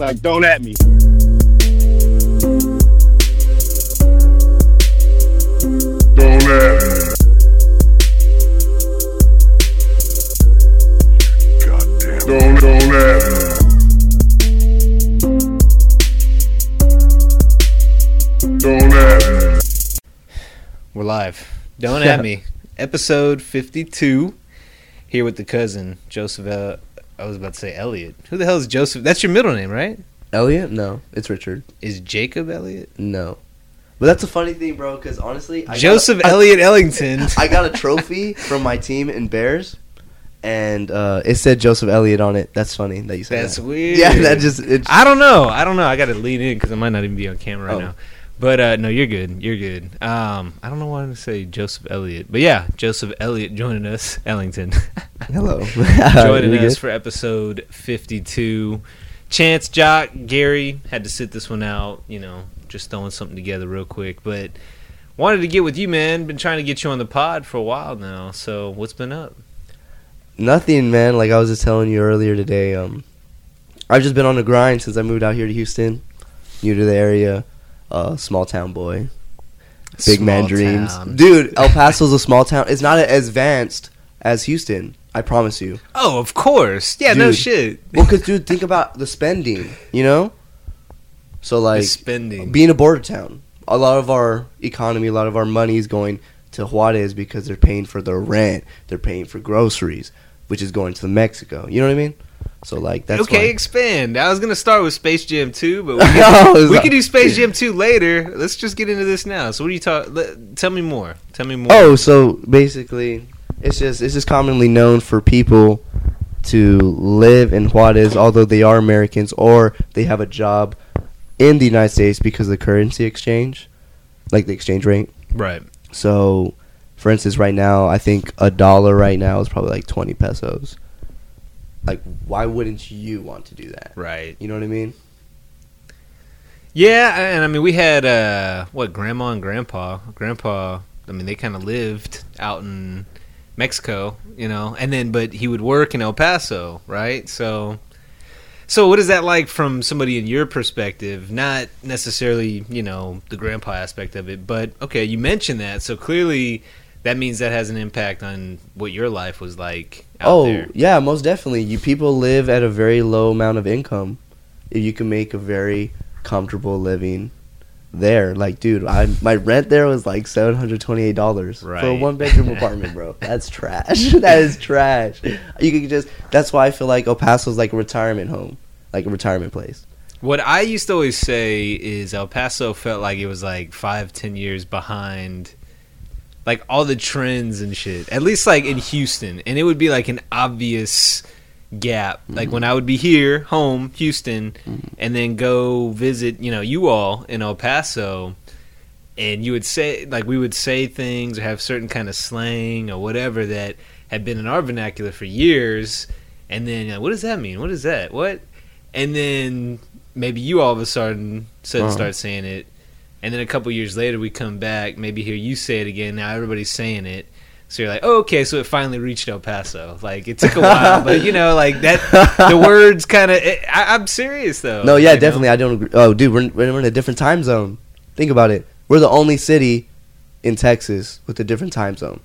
Like, don't at me. Don't at me. Goddamn. Don't, don't at me. Don't at me. We're live. Don't at me. Episode 52. Here with the cousin, Joseph. Uh, I was about to say Elliot. Who the hell is Joseph? That's your middle name, right? Elliot? No, it's Richard. Is Jacob Elliot? No, but that's a funny thing, bro. Because honestly, I Joseph got Elliot Ellington. I, got a trophy from my team in Bears, and uh, it said Joseph Elliot on it. That's funny that you said That's that. weird. Yeah, that just it, I don't know. I don't know. I got to lean in because I might not even be on camera right Oh. now. But uh, no, you're good. You're good. Um, I don't know why to say Joseph Elliot, but yeah, Joseph Elliot joining us, Ellington, hello. joining us good? for episode 52. Chance, Jock, Gary had to sit this one out. You know, just throwing something together real quick, but wanted to get with you, man. Been trying to get you on the pod for a while now. So what's been up? Nothing, man. Like I was just telling you earlier today. Um, I've just been on the grind since I moved out here to Houston, new to the area, uh, small town boy. Big man dreams, town. dude. El Paso's a small town. It's not as advanced as Houston. I promise you. Oh, of course. Yeah, no shit. Well, because dude, think about the spending. You know. So The like spending. being a border town, a lot of our economy, a lot of our money is going to Juarez because they're paying for their rent, they're paying for groceries, which is going to Mexico. You know what I mean? So like that's okay, why- expand. I was gonna start with Space Jam 2, but we No, can, we not- can do Space Jam 2 later. Let's just get into this now. So, what do you talk? Let, tell me more. Tell me more. Oh, so basically, it's just it's just commonly known for people to live in Juarez, although they are Americans or they have a job in the United States because of the currency exchange, like the exchange rate. right. So, for instance, right now, I think a dollar right now is probably like 20 pesos. Like, why wouldn't you want to do that? Right. You know what I mean? Yeah, and I mean, we had uh, what grandma and grandpa. Grandpa, I mean, they kind of lived out in Mexico, you know, and then but he would work in El Paso, right? So, so what is that like from somebody in your perspective? Not necessarily, you know, the grandpa aspect of it, but okay, you mentioned that, so clearly that means that has an impact on what your life was like oh, there. yeah, most definitely. You people live at a very low amount of income. If you can make a very comfortable living there, like, dude, I my rent there was like seven hundred twenty eight dollars for a one bedroom apartment, bro. That's trash. that is trash. You can just. That's why I feel like El Paso's like a retirement home, like a retirement place. What I used to always say is El Paso felt like it was like five, ten years behind, like all the trends and shit. At least like in Houston, and it would be like an obvious gap. Like when I would be here, home, Houston, and then go visit, you know, you all in El Paso, and you would say like we would say things or have certain kind of slang or whatever that had been in our vernacular for years, and then you know, what does that mean? What is that? What? And then maybe you all of a sudden sudden Uh-huh. start saying it, and then a couple years later we come back, maybe hear you say it again. Now everybody's saying it. So you're like, oh, okay, so it finally reached El Paso. Like it took a while, but you know, like that, the words kind of. I'm serious though. No, yeah, you know? definitely. I don't agree. Oh, dude, we're, we're in a different time zone. Think about it. We're the only city in Texas with a different time zone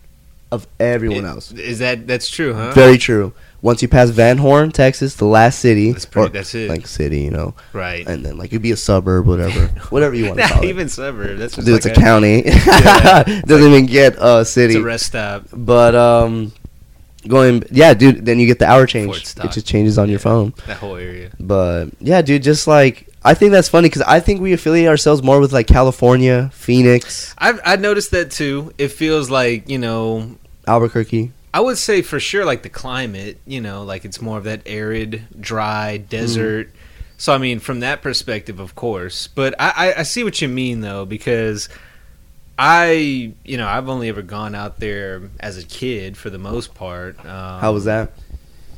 of everyone else. Is that that's true, huh? Very true. Once you pass Van Horn, Texas, the last city, That's pretty. that's it. like city, you know, right. and then like it'd be a suburb, whatever, whatever you want to Not call it. even suburb. That's just Dude, like it's a, county. Yeah. Doesn't even get a city. It's a rest stop. but um, going, yeah, dude. Then you get the hour change. It just changes on your phone. That whole area. But yeah, dude, just like I think that's funny because I think we affiliate ourselves more with like California, Phoenix, I've I noticed that too. It feels like you know. Albuquerque. I would say for sure, like the climate, you know, like it's more of that arid, dry desert. So I mean, from that perspective, of course. But I, I, I see what you mean though, because I, you know, I've only ever gone out there as a kid for the most part. Um, How was that?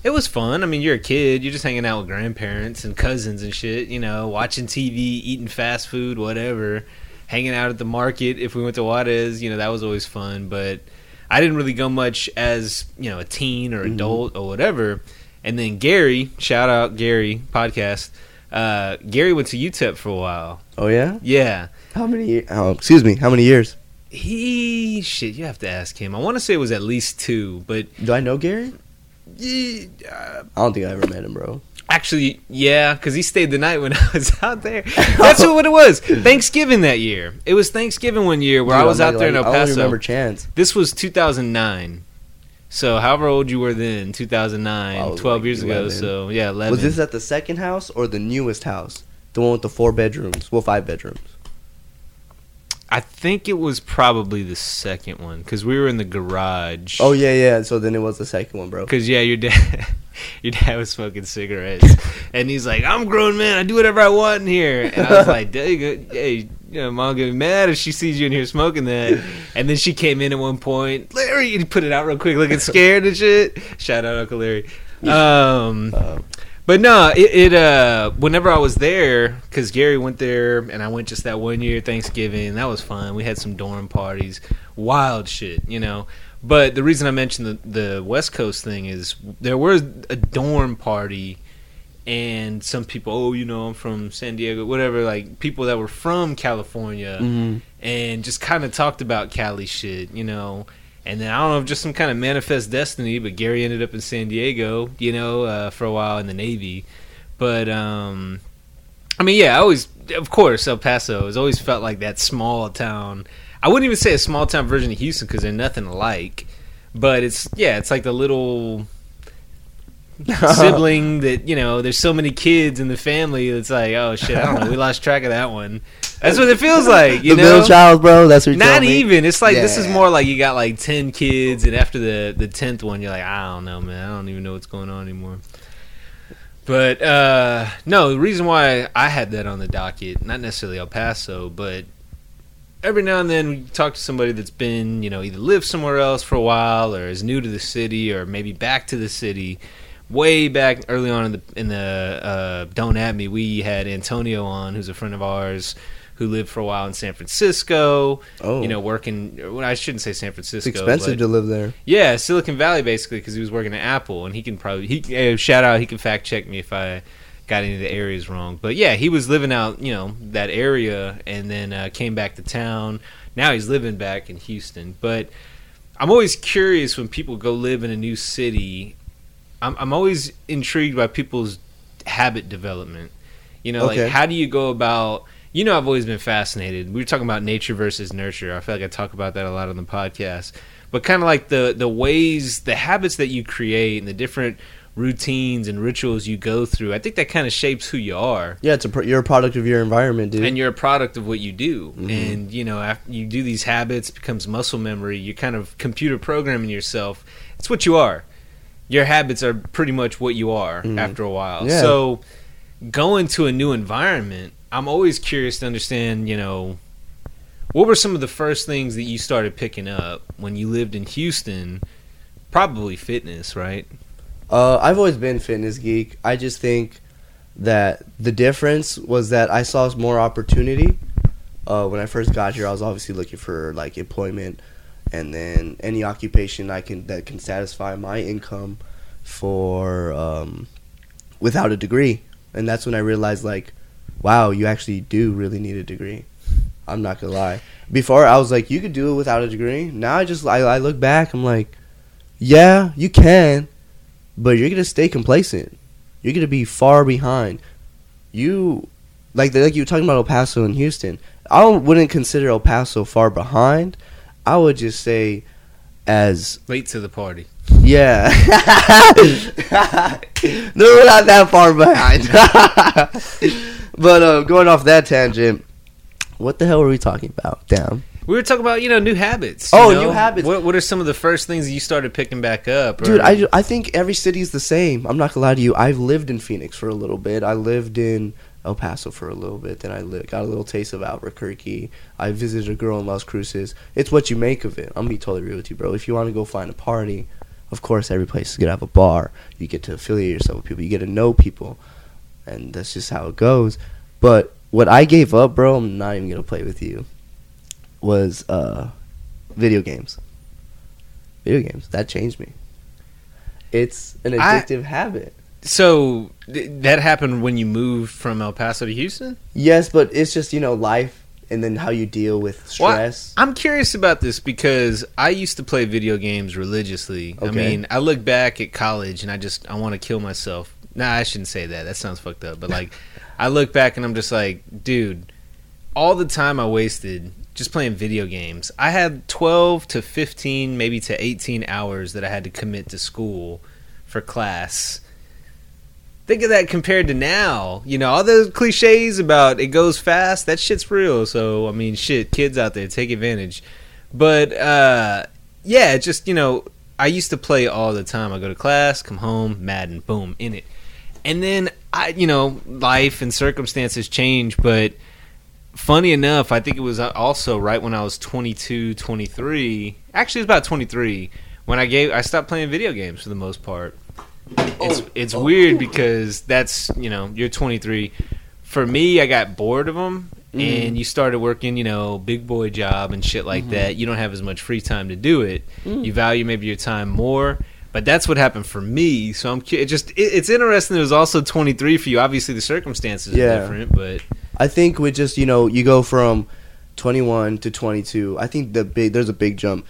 It was fun. I mean, you're a kid. You're just hanging out with grandparents and cousins and shit. You know, watching TV, eating fast food, whatever. Hanging out at the market. If we went to Juarez, you know, that was always fun. But I didn't really go much as you know a teen or adult or whatever. And then Gary, shout out Gary podcast. Uh, Gary went to UTEP for a while. Oh yeah. Yeah. How many? Oh, excuse me. How many years? He shit. You have to ask him. I want to say it was at least two, but Do I know Gary? uh, I don't think I ever met him, bro. Actually, yeah, because he stayed the night when I was out there. That's what it was. Thanksgiving that year. It was Thanksgiving one year where Dude, I was I'm out there in El gonna I Paso. remember Chance. This was 2009. So, however old you were then, 2009, I 12 like years ago. So, yeah, 11. Was this at the second house or the newest house? The one with the four bedrooms? Well, five bedrooms. I think it was probably the second one because we were in the garage. Oh yeah, yeah. So then it was the second one, bro. Because yeah, your dad, your dad was smoking cigarettes, and he's like, "I'm a grown man. I do whatever I want in here." And I was like, "Dang, it, "Hey, you know, mom get mad if she sees you in here smoking that." And then she came in at one point, Larry, and put it out real quick, looking scared and shit. Shout out Uncle Larry. Um, Uh, but no, it, it uh whenever I was there, because Gary went there and I went just that one year Thanksgiving, that was fun. We had some dorm parties, wild shit, you know. But the reason I mentioned the the West Coast thing is there was a dorm party and some people, oh, you know, I'm from San Diego, whatever, like people that were from California mhm. and just kind of talked about Cali shit, you know. And then I don't know, just some kind of manifest destiny, but Gary ended up in San Diego, you know, uh, for a while in the Navy. But um, I mean, yeah, I always, of course, El Paso has always felt like that small town. I wouldn't even say a small town version of Houston because they're nothing alike. But it's yeah, it's like the little sibling that you know. There's so many kids in the family. It's like, oh shit, I don't know. We lost track of that one. That's what it feels like. You the know, middle child, bro. That's what you're not even. It's like this is more like you got like ten kids, and after the the tenth one, you're like, I don't know, man. I don't even know what's going on anymore. But uh no, the reason why I had that on the docket, not necessarily El Paso, but every now and then we talk to somebody that's been, you know, either lived somewhere else for a while or is new to the city or maybe back to the city. Way back early on in the in the uh, Don't At Me, we had Antonio on, who's a friend of ours, who lived for a while in San Francisco. Oh, You know, working. Well, I shouldn't say San Francisco. it's expensive but- to live there. yeah, Silicon Valley basically because he was working at Apple, and he can probably he uh, shout out he can fact check me if I got any of the areas wrong. But yeah, he was living out you know that area, and then uh, came back to town. Now he's living back in Houston. But I'm always curious when people go live in a new city. I'm I'm always intrigued by people's habit development. You know, Okay. like how do you go about you know I've always been fascinated. We were talking about nature versus nurture. I feel like I talk about that a lot on the podcast. But kind of like the the ways, the habits that you create and the different routines and rituals you go through. I think that kind of shapes who you are. Yeah, it's a you're a product of your environment, dude. And you're a product of what you do, Mhm. and you know after you do these habits, it becomes muscle memory. You're kind of computer programming yourself. It's what you are. Your habits are pretty much what you are Mhm. after a while. Yeah. So, going to a new environment, I'm always curious to understand. You know, what were some of the first things that you started picking up when you lived in Houston? Probably fitness, right? Uh, I've always been fitness geek. I just think that the difference was that I saw more opportunity. Uh, when I first got here, I was obviously looking for like employment, and then any occupation I can that can satisfy my income for um, without a degree. And that's when I realized like, wow, you actually do really need a degree. I'm not gonna lie. Before I was like, you could do it without a degree. Now I just I, I look back, I'm like, yeah, you can but you're gonna stay complacent. You're gonna be far behind. You, like like you were talking about El Paso and Houston. I wouldn't consider El Paso far behind. I would just say, as Late to the party. yeah, no, we're not that far behind. but uh, going off that tangent, what the hell were we talking about? Damn. We were talking about you know new habits. you Oh, know? new habits. What What are some of the first things you started picking back up? Dude, I, I think every city is the same. I'm not gonna lie to you. I've lived in Phoenix for a little bit. I lived in El Paso for a little bit. Then I li- got a little taste of Albuquerque. I visited a girl in Las Cruces. It's what you make of it. I'm gonna be totally real with you, bro. If you want to go find a party, of course, every place is gonna have a bar. You get to affiliate yourself with people. You get to know people, and that's just how it goes. But what I gave up, bro, I'm not even gonna play with you. Was uh, video games. Video games that changed me. It's an I- addictive habit. So th- that happened when you moved from El Paso to Houston. Yes, but it's just you know life, and then how you deal with Well, stress. I'm curious about this because I used to play video games religiously. I mean, I look back at college and I just I want to kill myself. Nah, I shouldn't say that. That sounds fucked up. But like, I look back and I'm just like, dude, all the time I wasted just playing video games. I had 12 to 15, maybe to 18 hours that I had to commit to school for class. Think of that compared to now. You know, all those cliches about it goes fast, that shit's real. So, I mean, shit, kids out there, take advantage. But, uh, yeah, just, you know, I used to play all the time. I go to class, come home, Madden, boom, in it. And then, I, you know, life and circumstances change, but funny enough, I think it was uh, also right when I was 22, 23. Actually, it was about 23 when I gave I stopped playing video games for the most part. It's oh, it's oh. weird because that's you know you're 23. For me, I got bored of them, mm-hmm. and you started working you know big boy job and shit like mm-hmm. that. You don't have as much free time to do it. Mm. You value maybe your time more. But that's what happened for me. So I'm it just it, it's interesting. It was also 23 for you. Obviously, the circumstances Yeah. are different, but I think with just you know you go from 21 to 22. I think the big there's a big jump.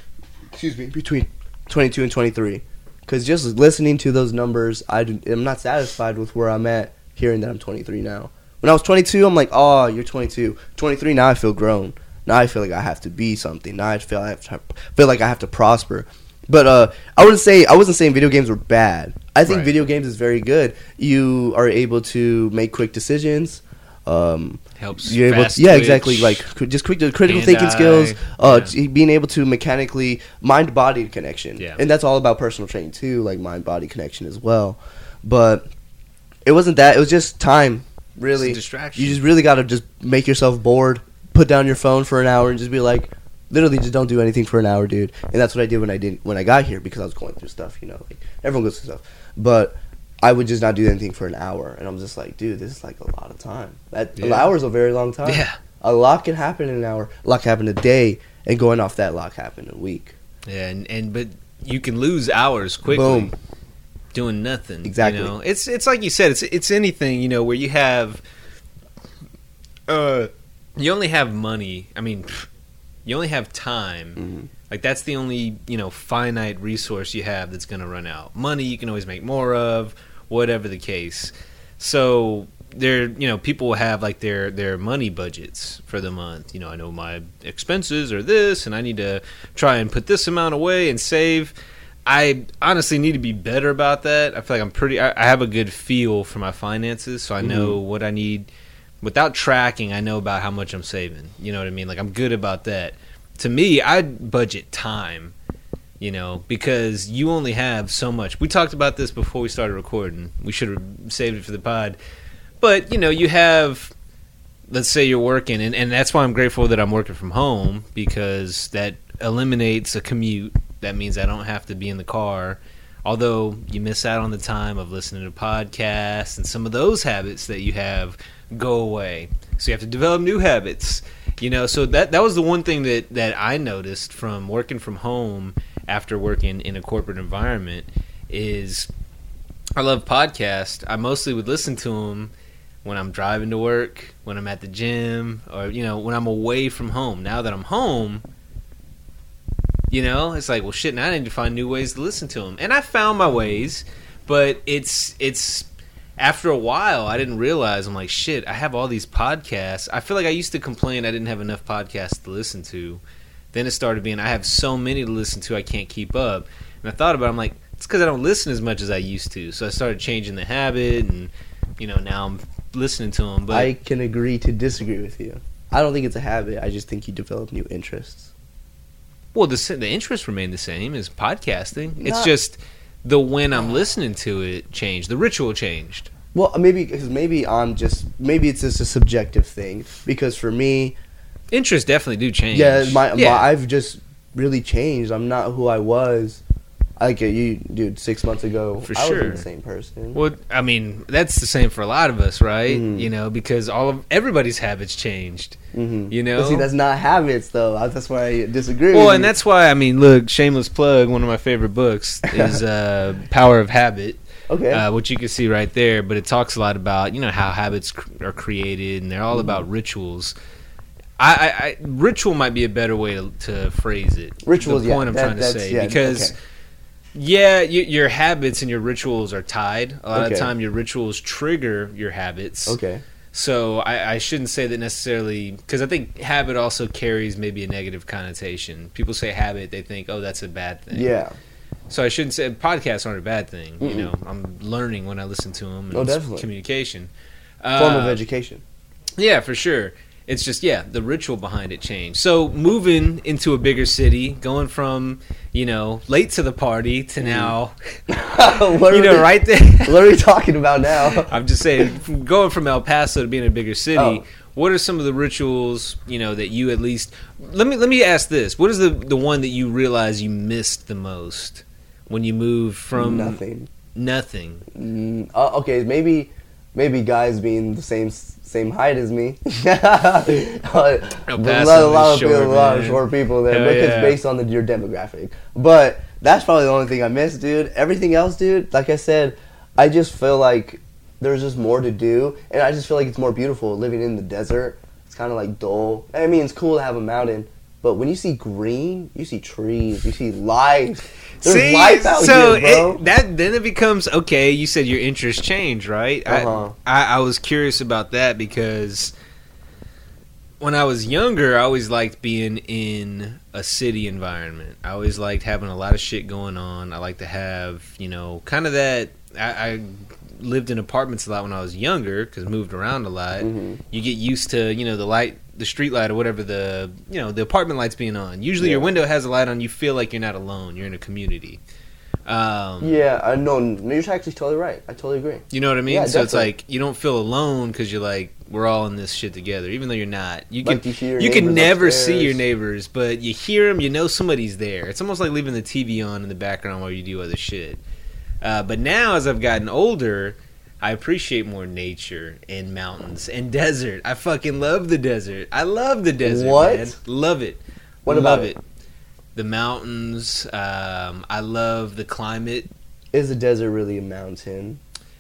Excuse me, between 22 and 23. Because just listening to those numbers, I am not satisfied with where I'm at. Hearing that I'm 23 now. When I was 22, I'm like, oh, you're 22. 23 now, I feel grown. Now I feel like I have to be something. Now I feel I have to feel like I have to prosper. But uh, I wouldn't say I wasn't saying video games were bad. I think Right. video games is very good. You are able to make quick decisions. Um, helps. you're able to, yeah, twitch. exactly. Like just quick, critical thinking skills. Uh, yeah. being able to mechanically mind body connection. Yeah. and that's all about personal training too, like mind body connection as well. But it wasn't that. It was just time. Really, It's a distraction. you just really got to just make yourself bored. Put down your phone for an hour and just be like, literally, just don't do anything for an hour, dude. And that's what I did when I didn't when I got here because I was going through stuff. You know, like everyone goes through stuff, but. I would just not do anything for an hour, and I'm just like, dude, this is like a lot of time. That an hour is a very long time. Yeah. A lot can happen in an hour. A lot can happen in a day, and going off that, a lot can happen in a week. Yeah, and, and but you can lose hours quickly Boom. doing nothing. Exactly. You know? It's it's like you said. It's it's anything you know where you have. Uh, you only have money. I mean, you only have time. Mhm. Like that's the only you know finite resource you have that's going to run out. Money you can always make more of, whatever the case. So there, you know, people will have like their their money budgets for the month. You know, I know my expenses are this, and I need to try and put this amount away and save. I honestly need to be better about that. I feel like I'm pretty. I, I have a good feel for my finances, so I mm-hmm. know what I need. Without tracking, I know about how much I'm saving. You know what I mean? Like I'm good about that. To me, I budget time. You know, because you only have so much. We talked about this before we started recording. We should have saved it for the pod. But you know, you have. Let's say you're working, and, and that's why I'm grateful that I'm working from home because that eliminates a commute. That means I don't have to be in the car. Although you miss out on the time of listening to podcasts and some of those habits that you have go away. So you have to develop new habits. You know, so that that was the one thing that that I noticed from working from home after working in a corporate environment is I love podcasts. I mostly would listen to them when I'm driving to work, when I'm at the gym, or you know, when I'm away from home. Now that I'm home, you know, it's like, well, shit. Now I need to find new ways to listen to them, and I found my ways, but it's it's after a while, I didn't realize I'm like, shit. I have all these podcasts. I feel like I used to complain I didn't have enough podcasts to listen to. Then it started being I have so many to listen to, I can't keep up. And I thought about, it, I'm like, it's because I don't listen as much as I used to. So I started changing the habit, and you know, now I'm listening to them. But I can agree to disagree with you. I don't think it's a habit. I just think you develop new interests. Well, the the interest remained the same as podcasting. It's just the when I'm listening to it changed. The ritual changed. Well, maybe because maybe I'm just maybe it's just a subjective thing. Because for me, Interests definitely do change. yeah, my, yeah. my I've just really changed. I'm not who I was. Like you, dude, six months ago, For I sure. wasn't the same person. well, I mean, that's the same for a lot of us, right? Mhm. You know, because all of everybody's habits changed. hmm You know? see, that's not habits though. That's why I disagree. Well, and you. that's why I mean, look, shameless plug. One of my favorite books is uh, Power of Habit Okay. uh, which you can see right there. But it talks a lot about you know how habits cr- are created, and they're all Mm-hmm. about rituals. I, I, I ritual might be a better way to, to phrase it. Rituals, the yeah, point I'm that- trying to say, yeah, because okay. yeah, y your habits and your rituals are tied. A lot of Okay. the time, your rituals trigger your habits. okay. So I, I shouldn't say that necessarily because I think habit also carries maybe a negative connotation. People say habit, they think, oh, that's a bad thing. Yeah. So I shouldn't say podcasts aren't a bad thing. You Mm-mm. know, I'm learning when I listen to them. Oh, definitely. Communication. Form of Uh, education. Yeah, for sure. It's just yeah, the ritual behind it changed. So moving into a bigger city, going from you know late to the party to now, what, you are know, we, right there. what are we talking about now? I'm just saying, going from El Paso to being a bigger city. Oh. What are some of the rituals you know that you at least? Let me let me ask this: What is the the one that you realize you missed the most when you moved from Nothing. Nothing. Mm, uh, okay, maybe maybe guys being the same same height as me. lot, a lot of people, a lot of short people there Hell because yeah. based on the, your demographic. But that's probably the only thing I miss, dude. Everything else, dude. Like I said, I just feel like there's just more to do, and I just feel like it's more beautiful living in the desert. It's kind of like dull. I mean, it's cool to have a mountain. But when you see green, you see trees, you see life. There's See, life out so here, bro. It, that then it becomes okay. You said your interests change, right? Uh-huh. I, I I was curious about that because when I was younger, I always liked being in a city environment. I always liked having a lot of shit going on. I like to have you know kind of that. I, I lived in apartments a lot when I was younger because moved around a lot. Mhm. You get used to you know the light. The street light or whatever the you know the apartment lights being on. Usually your window has a light on. You feel like you're not alone. You're in a community. Um, Yeah, I know. You're actually totally right. I totally agree. You know what I mean? Yeah, so it's like you don't feel alone because you're like we're all in this shit together, even though you're not. You Like can you see you can never see your neighbors, but you hear them. You know somebody's there. It's almost like leaving the TV on in the background while you do other shit. Uh, but now, as I've gotten older, I appreciate more nature and mountains and desert. I fucking love the desert. I love the desert. What? Man. Love it. What love about it? The mountains. Um, I love the climate. Is the desert really a mountain?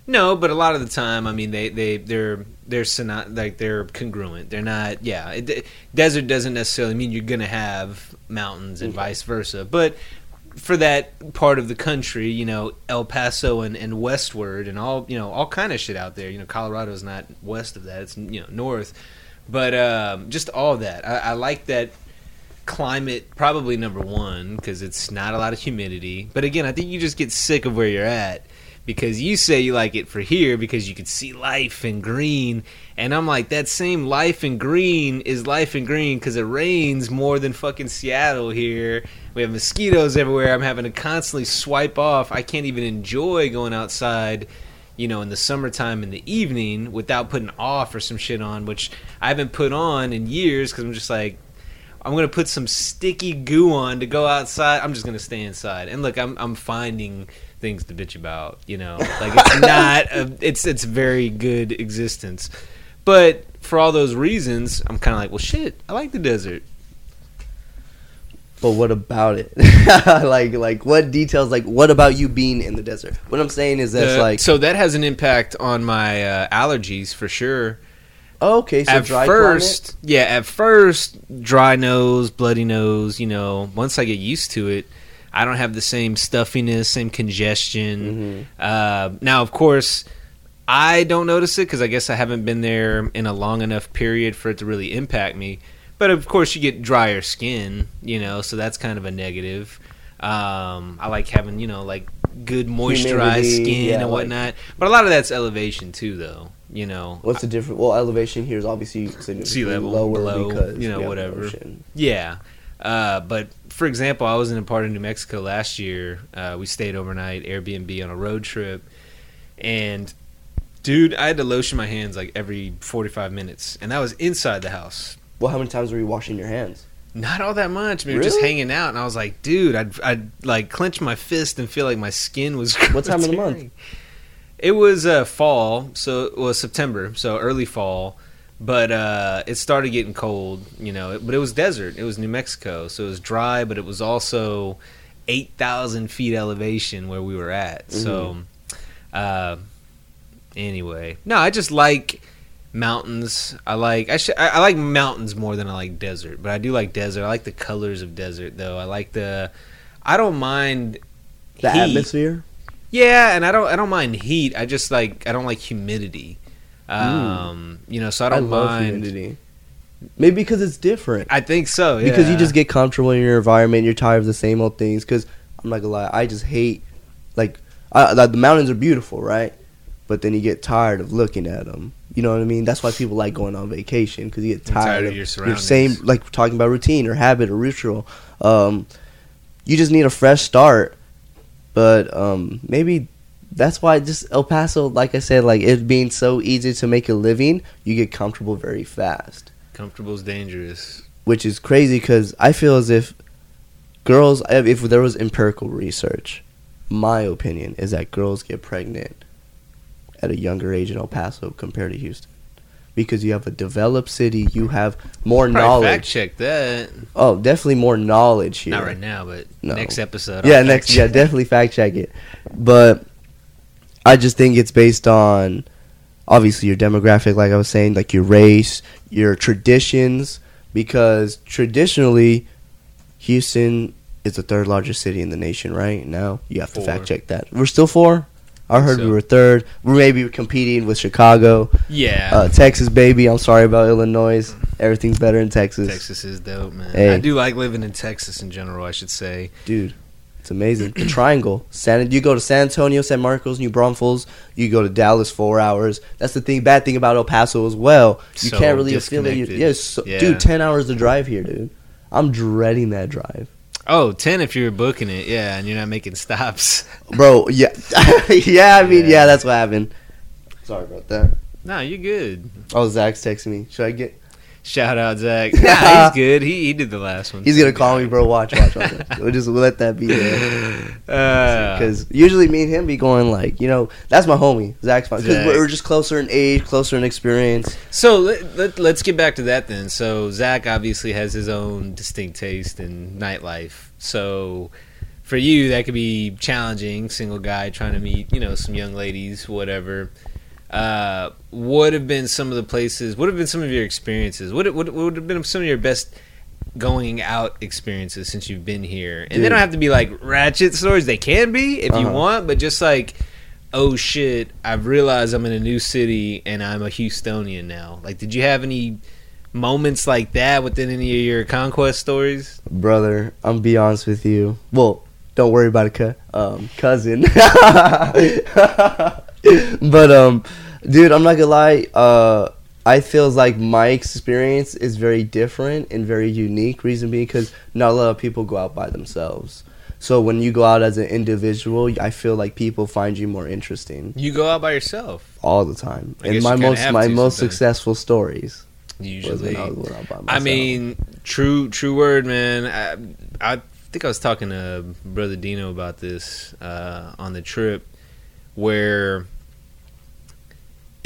No, but a lot of the time, I mean, they they they're they're syno- like they're congruent. They're not. Yeah, it, desert doesn't necessarily mean you're gonna have mountains and Okay. vice versa. But for that part of the country, you know, El Paso and, and westward and all you know all kind of shit out there. You know, Colorado's not west of that; it's you know north. But um, just all that, I, I like that climate. Probably number one because it's not a lot of humidity. But again, I think you just get sick of where you're at because you say you like it for here because you can see life and green and i'm like that same life in green is life in green because it rains more than fucking seattle here we have mosquitoes everywhere i'm having to constantly swipe off i can't even enjoy going outside you know in the summertime in the evening without putting off or some shit on which i haven't put on in years because i'm just like I'm gonna put some sticky goo on to go outside. I'm just gonna stay inside. And look, I'm I'm finding things to bitch about. You know, like it's not. A, it's it's very good existence, but for all those reasons, I'm kind of like, well, shit. I like the desert. But what about it? like, like what details? Like, what about you being in the desert? What I'm saying is that's Uh, like, so that has an impact on my uh, allergies for sure. oh, okay, so at dry first, yeah, at first, dry nose, bloody nose. You know, once I get used to it, I don't have the same stuffiness, same congestion. Mm-hmm. Uh, now, of course, I don't notice it because I guess I haven't been there in a long enough period for it to really impact me. But of course, you get drier skin, you know, so that's kind of a negative. Um, I like having, you know, like good moisturized Humidity, skin yeah, and like- whatnot. But a lot of that's elevation too, though. You know, What's the difference? Well, elevation here is obviously Sea level, lower below, because you know, we have the whatever. ocean. Yeah. Uh, but for example, I was in a part of New Mexico last year. Uh, we stayed overnight, Airbnb on a road trip. And, dude, I had to lotion my hands like every 45 minutes. And that was inside the house. Well, how many times were you washing your hands? Not all that much. We were just Really? hanging out. And I was like, dude, I'd, I'd like clench my fist and feel like my skin was. What time of the month? tearing. It was uh, fall, so it was September, so early fall. But uh, it started getting cold, you know. But it was desert. It was New Mexico, so it was dry, but it was also eight thousand feet elevation where we were at. So Mm-hmm. Uh, anyway, no, I just like mountains. I like I, sh- I I like mountains more than I like desert, but I do like desert. I like the colors of desert though. I like the. I don't mind The heat. atmosphere. Yeah, and I don't I don't mind heat. I just like I don't like humidity. Um, you know, so I I, don't love mind. humidity. Maybe because it's different. I think so. Yeah. Because you just get comfortable in your environment. You're tired of the same old things. Because I'm not gonna lie, I just hate like I, like, the mountains are beautiful, right? But then you get tired of looking at them. You know what I mean? That's why people like going on vacation because you get tired, tired of of your your same like talking about routine or habit or ritual. Um, you just need a fresh start. But um, maybe that's why just El Paso, like I said, like it being so easy to make a living, you get comfortable very fast comfortable is dangerous. which is crazy because I feel as if girls, if there was empirical research, my opinion is that girls get pregnant at a younger age in El Paso compared to Houston. Because you have a developed city, you have more Probably fact knowledge. check that. Oh, definitely more knowledge here. Not right now, but No. next episode. Yeah, I'll fact next, yeah, definitely fact check it. But I just think it's based on obviously your demographic, like I was saying, like your race, your traditions, because traditionally, Houston is the third largest city in the nation right now. You have to fact check that. We're still four. I heard we were third. We're maybe competing with Chicago, Yeah, uh, Texas, baby. I'm sorry about Illinois. Everything's better in Texas, Texas is dope, man. Hey. I do like living in Texas in general. I should say. dude. It's amazing. The triangle. San. You go to San Antonio, San Marcos, New Braunfels. You go to Dallas, four hours. That's the thing. Bad thing about El Paso as well. You So can't really affiliate. disconnected. Yes, so, Yeah. dude. Ten hours to drive here, dude. I'm dreading that drive, Oh, 10 if you're booking it, yeah, and you're not making stops. bro. Yeah, yeah. I mean, yeah. Yeah. that's what happened. Sorry about that. No, you're good. Oh, Zach's texting me. Should I get? Shout out Zach. Nah, he's good. He he did the last one. He's gonna call me, bro. Watch, watch, watch. we'll just we'll let that be there. Uh, Because usually me and him be going like, you know, that's my homie, Zach's fine. Because Zach. we're just closer in age, closer in experience. So let, let, let's get back to that then. So Zach obviously has his own distinct taste in nightlife. So for you, that could be challenging. Single guy trying to meet, you know, some young ladies, whatever. Uh, what have been some of the places? What have been some of your experiences? What what, what would have been some of your best going out experiences since you've been here? And they don't have to be like ratchet stories. They can be if you Uh-huh. want, but just like oh shit, I've realized I'm in a new city and I'm a Houstonian now. Like, did you have any moments like that within any of your conquest stories? Brother, I'm be honest with you. Well, don't worry about it, cu- um, cousin. but um, dude, I'm not gonna lie. Uh, I feels like my experience is very different and very unique. Reason being, because not a lot of people go out by themselves. So when you go out as an individual, I feel like people find you more interesting You go out by yourself all the time. I and my most my most sometimes. successful stories usually. I. I mean, true, true word, man. I, I think I was talking to brother Dino about this uh, on the trip, where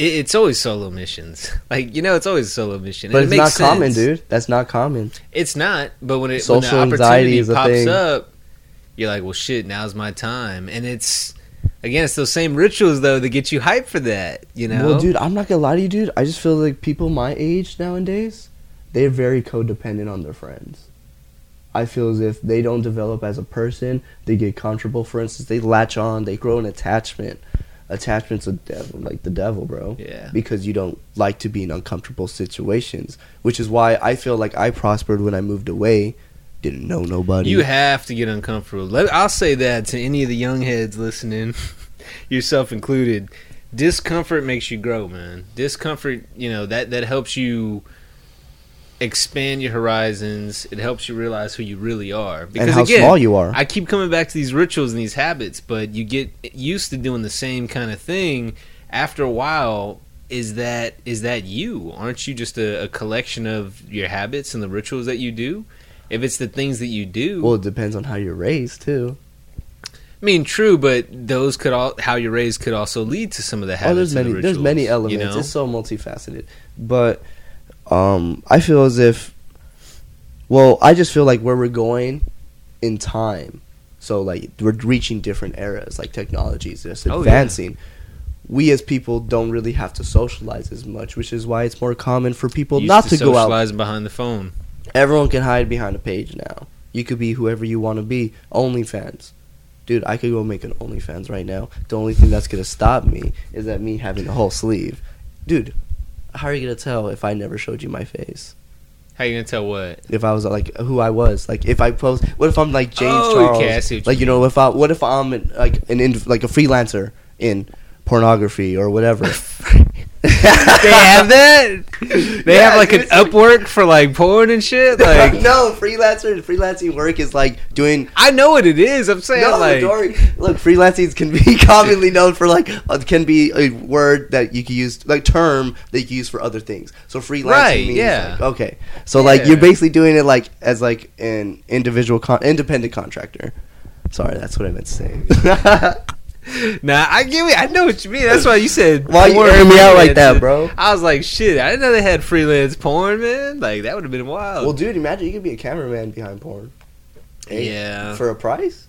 it's always solo missions. Like you know, it's always a solo mission. but and it's it not makes common, dude. That's not common. It's not, but when it Social when the anxiety opportunity is a pops thing. up, you're like, well, shit, now's my time, and it's again, it's those same rituals though that get you hyped for that. You know, Well, dude, I'm not gonna lie to you, dude. I just feel like people my age nowadays, they're very codependent on their friends. I feel as if they don't develop as a person, they get comfortable. For instance, they latch on, they grow an attachment. Attachment's a devil, like the devil, bro. Yeah. Because you don't like to be in uncomfortable situations, which is why I feel like I prospered when I moved away. Didn't know nobody. You have to get uncomfortable. Let, I'll say that to any of the young heads listening, yourself included. Discomfort makes you grow, man. Discomfort, you know that that helps you expand your horizons. It helps you realize who you really are. Because and how again, small you are. I keep coming back to these rituals and these habits, but you get used to doing the same kind of thing. After a while, is that is that you? Aren't you just a, a collection of your habits and the rituals that you do? If it's the things that you do, well, it depends on how you're raised too. I mean, true, but those could all how you're raised could also lead to some of the habits. Oh, there's and the many. There's many elements. You know? It's so multifaceted. But um, I feel as if, well, I just feel like where we're going in time. So like we're reaching different eras, like technology is just Oh, yeah. advancing. we as people don't really have to socialize as much, which is why it's more common for people Used not to, go out. socialize behind the phone. Everyone can hide behind a page now. You could be whoever you want to be. OnlyFans. Dude, I could go make an OnlyFans right now. The only thing that's gonna stop me is that me having a whole sleeve. Dude, how are you gonna tell if I never showed you my face? How are you gonna tell what? If I was like who I was, like if I post, what if I'm like James Oh, Charles? okay, I see what you like you know, if I, what if I'm like an like a freelancer in pornography or whatever? they have that. They Yeah, have like an Upwork for like porn and shit. Like no, freelancer freelancing work is like doing I know what it is. I'm saying No, like Dory, look, freelancing can be commonly known for like uh, can be a word that you can use like term that you use for other things. So freelancing Right, means yeah. like, okay. So like you're basically doing it like as like an individual con- independent contractor. Sorry, that's what I meant to say. Nah, I give it. I know what you mean. That's why you said. Why you airing me out like that, bro? I was like, shit. I didn't know they had freelance porn, man. Like that would have been wild. well, dude, imagine you could be a cameraman behind porn. Hey, yeah. For a price?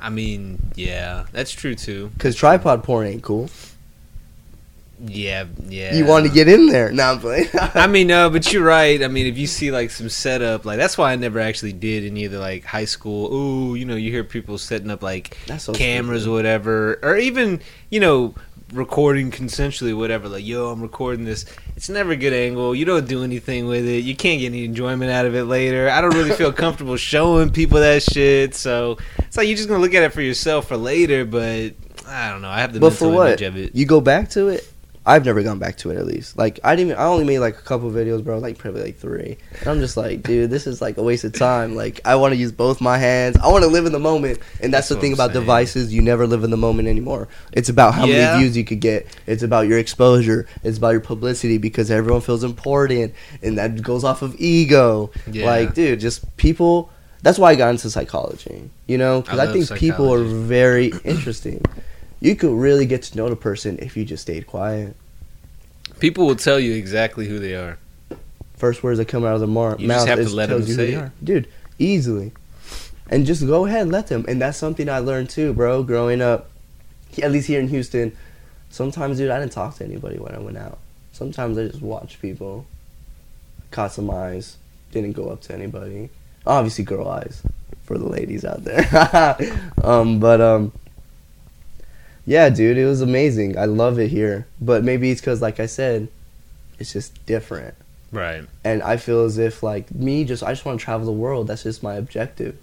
I mean, yeah, that's true too. Because tripod porn ain't cool. Yeah, yeah. You want to get in there? Now I'm playing. I mean, no, but you're right. I mean, if you see like some setup, like that's why I never actually did any of the like high school. Ooh, you know, you hear people setting up like so cameras stupid. or whatever, or even you know recording consensually, whatever. Like, yo, I'm recording this. It's never a good angle. You don't do anything with it. You can't get any enjoyment out of it later. I don't really feel comfortable showing people that shit. So it's like you're just gonna look at it for yourself for later. But I don't know. I have the But for mental what? image of it. You go back to it. I've never gone back to it at least. Like I didn't. Even, I only made like a couple videos, bro. Like probably like three. And I'm just like, dude, this is like a waste of time. Like I want to use both my hands. I want to live in the moment. And that's, That's the thing I'm about saying. devices. You never live in the moment anymore. It's about how Yeah. many views you could get. It's about your exposure. It's about your publicity because everyone feels important, and that goes off of ego. Yeah. Like, dude, just people. That's why I got into psychology. You know, because I I, think people are very interesting. You could really get to know the person if you just stayed quiet. People will tell you exactly who they are. First words that come out of their mar- You mouth just have to let 'em tells you say it. are. dude. Easily, and just go ahead, and let them. And that's something I learned too, bro. Growing up, at least here in Houston, sometimes, dude, I didn't talk to anybody when I went out. Sometimes I just watched people, caught some eyes, didn't go up to anybody. Obviously, girl eyes for the ladies out there. um, but um, yeah, dude, it was amazing. I love it here, but maybe it's because, like I said, it's just different Right. and I feel as if like me just I just want to travel the world. That's just my objective,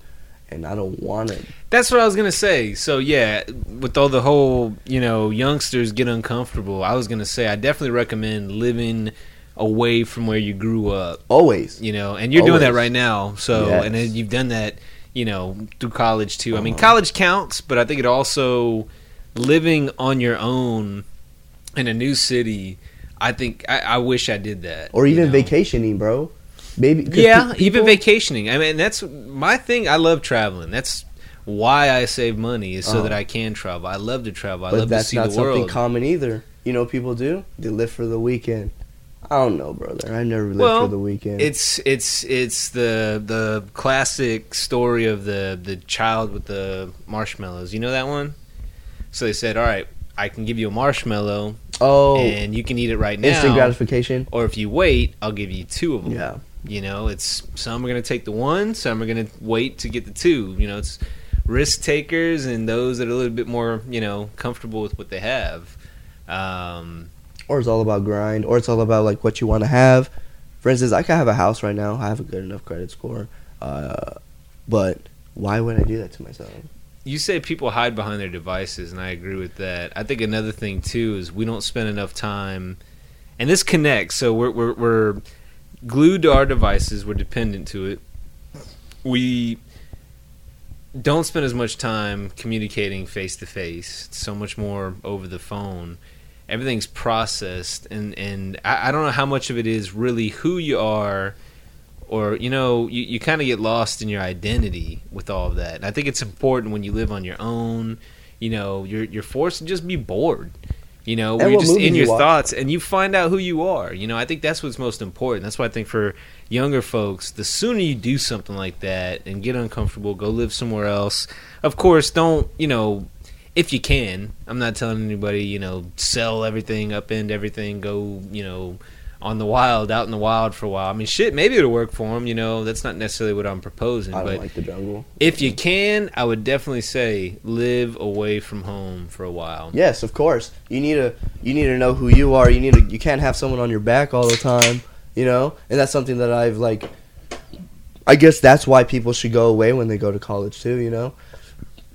and I don't want it. That's what I was gonna say. So yeah, with all the whole you know youngsters get uncomfortable, I was gonna say I definitely recommend living away from where you grew up. Always. You know, and you're doing that right now. So Yes. and then you've done that. You know, through college too. I mean, Uh-huh. college counts, but I think it also living on your own in a new city. I think I, I wish I did that. Or you even know? vacationing, bro. Maybe Yeah, pe- even vacationing. I mean, that's my thing. I love traveling. That's why I save money is so Uh-huh. that I can travel. I love to travel. I But love to that's see not the something world. common either. You know, what people do they live for the weekend. I don't know, brother. I never lived Well, for the weekend. It's it's it's the the classic story of the the child with the marshmallows. You know that one? So they said, "All right, I can give you a marshmallow oh, and you can eat it right now, instant gratification. or if you wait, I'll give you two of them." Yeah. You know, it's some are going to take the one, some are going to wait to get the two. You know, it's risk takers and those that are a little bit more, you know, comfortable with what they have. Um, Or it's all about grind. Or it's all about like what you want to have. For instance, I can have a house right now. I have a good enough credit score. Uh, but why would I do that to myself? You say people hide behind their devices, and I agree with that. I think another thing too is we don't spend enough time, and this connects. So we're we're, we're glued to our devices. We're dependent to it. We don't spend as much time communicating face to face. So much more over the phone. Everything's processed, and and I, I don't know how much of it is really who you are or you know you, you kind of get lost in your identity with all of that and i think it's important when you live on your own you know you're you're forced to just be bored you know And you're just in your watch. thoughts and you find out who you are you know i think that's what's most important that's why i think for younger folks the sooner you do something like that and get uncomfortable go live somewhere else of course don't you know if you can. I'm not telling anybody, you know, sell everything, upend everything, go, you know, on the wild, out in the wild for a while. I mean, shit, maybe it'll work for them. You know, that's not necessarily what I'm proposing. I don't but like the jungle. if you can, I would definitely say live away from home for a while. Yes, of course. You need to you need to know who you are. You need to you can't have someone on your back all the time, you know? And that's something that I've like I guess that's why people should go away when they go to college too, you know?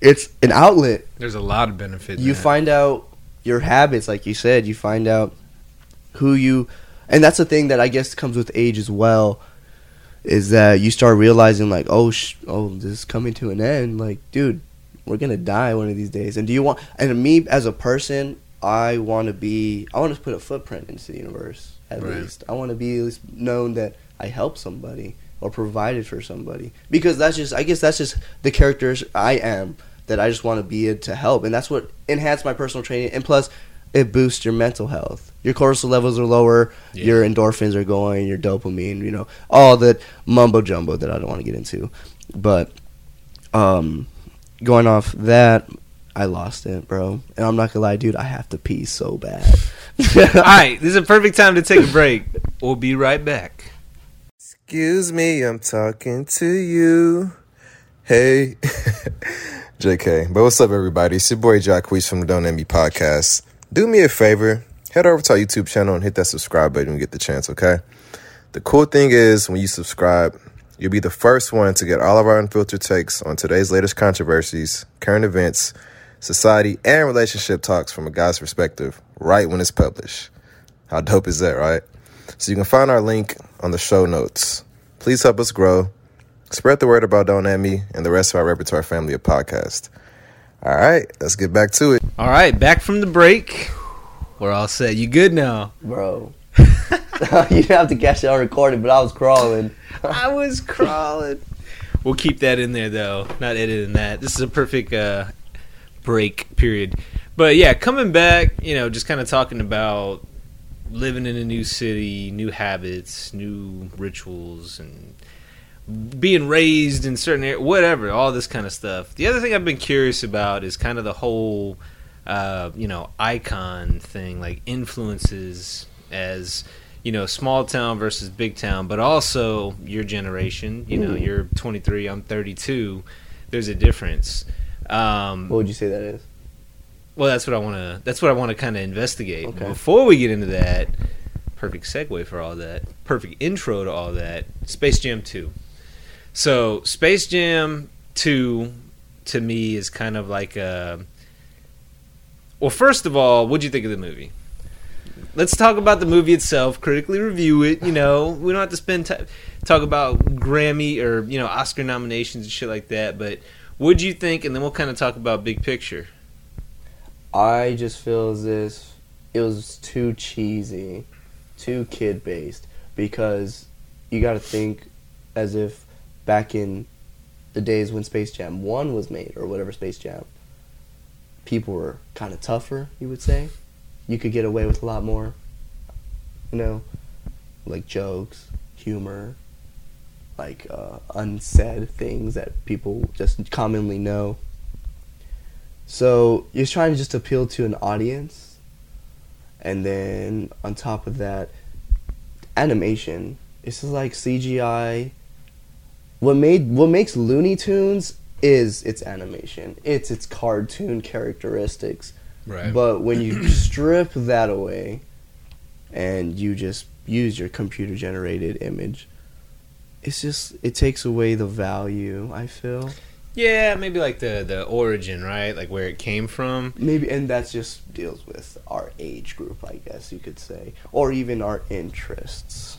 It's an outlet. There's a lot of benefit. in You find out your habits like you said, you find out who you and that's the thing that I guess comes with age as well is that you start realizing like oh sh- oh this is coming to an end. Like dude we're gonna die one of these days. And do you want and me as a person i want to be i want to put a footprint into the universe at Right. least. I want to be at least known that i helped somebody or provided for somebody. Because that's just i guess that's just the characters i am that i just want to be in to help. And that's what enhanced my personal training. And plus it boosts your mental health your cortisol levels are lower Yeah. your endorphins are going your dopamine you know all that mumbo jumbo that i don't want to get into but um going off that i lost it bro and i'm not gonna lie dude i have to pee so bad All right, this is a perfect time to take a break. We'll be right back. Excuse me, I'm talking to you. Hey, JK. But what's up, everybody? It's your boy Jack Weiss from the Don't At Me podcast. Do me a favor, head over to our YouTube channel and hit that subscribe button when you get the chance, okay? The cool thing is, when you subscribe, you'll be the first one to get all of our unfiltered takes on today's latest controversies, current events, society, and relationship talks from a guy's perspective right when it's published. How dope is that, right? So you can find our link on the show notes. Please help us grow. Spread the word about Don't At Me and the rest of our repertoire family of podcasts. All right, let's get back to it. All right, back from the break. We're all set. You good now? bro you didn't have to catch it on recording but i was crawling I was crawling. We'll keep that in there though. Not editing that. This is a perfect uh, break period. But yeah, coming back, you know, just kind of talking about living in a new city, new habits, new rituals, and being raised in certain areas, whatever, all this kind of stuff. The other thing I've been curious about is kind of the whole, uh, you know, icon thing, like influences as, you know, small town versus big town, but also your generation. You know, Mm. you're 23, I'm 32. There's a difference. Um, what would you say that is well, that's what I want to. That's what I want to kind of investigate. Okay. Before we get into that, perfect segue for all that. Perfect intro to all that. Space Jam Two. So Space Jam Two, to me, is kind of like a. Well, first of all, what'd you think of the movie? Let's talk about the movie itself. Critically review it. You know, we don't have to spend time talk about Grammy or you know Oscar nominations and shit like that. But what'd you think? And then we'll kind of talk about big picture. I just feel as if it was too cheesy, too kid based because you got to think as if back in the days when Space Jam 1 was made or whatever Space Jam people were kind of tougher, you would say. You could get away with a lot more. You know, like jokes, humor, like uh, unsaid things that people just commonly know. So you're trying to just appeal to an audience, and then on top of that, animation. It's just like CGI. What made what makes Looney Tunes is its animation. It's its cartoon characteristics. Right. But when you strip that away, and you just use your computer generated image, it's just it takes away the value. I feel. Yeah, maybe like the the origin, right? Like where it came from. Maybe, and that just deals with our age group, I guess you could say, or even our interests.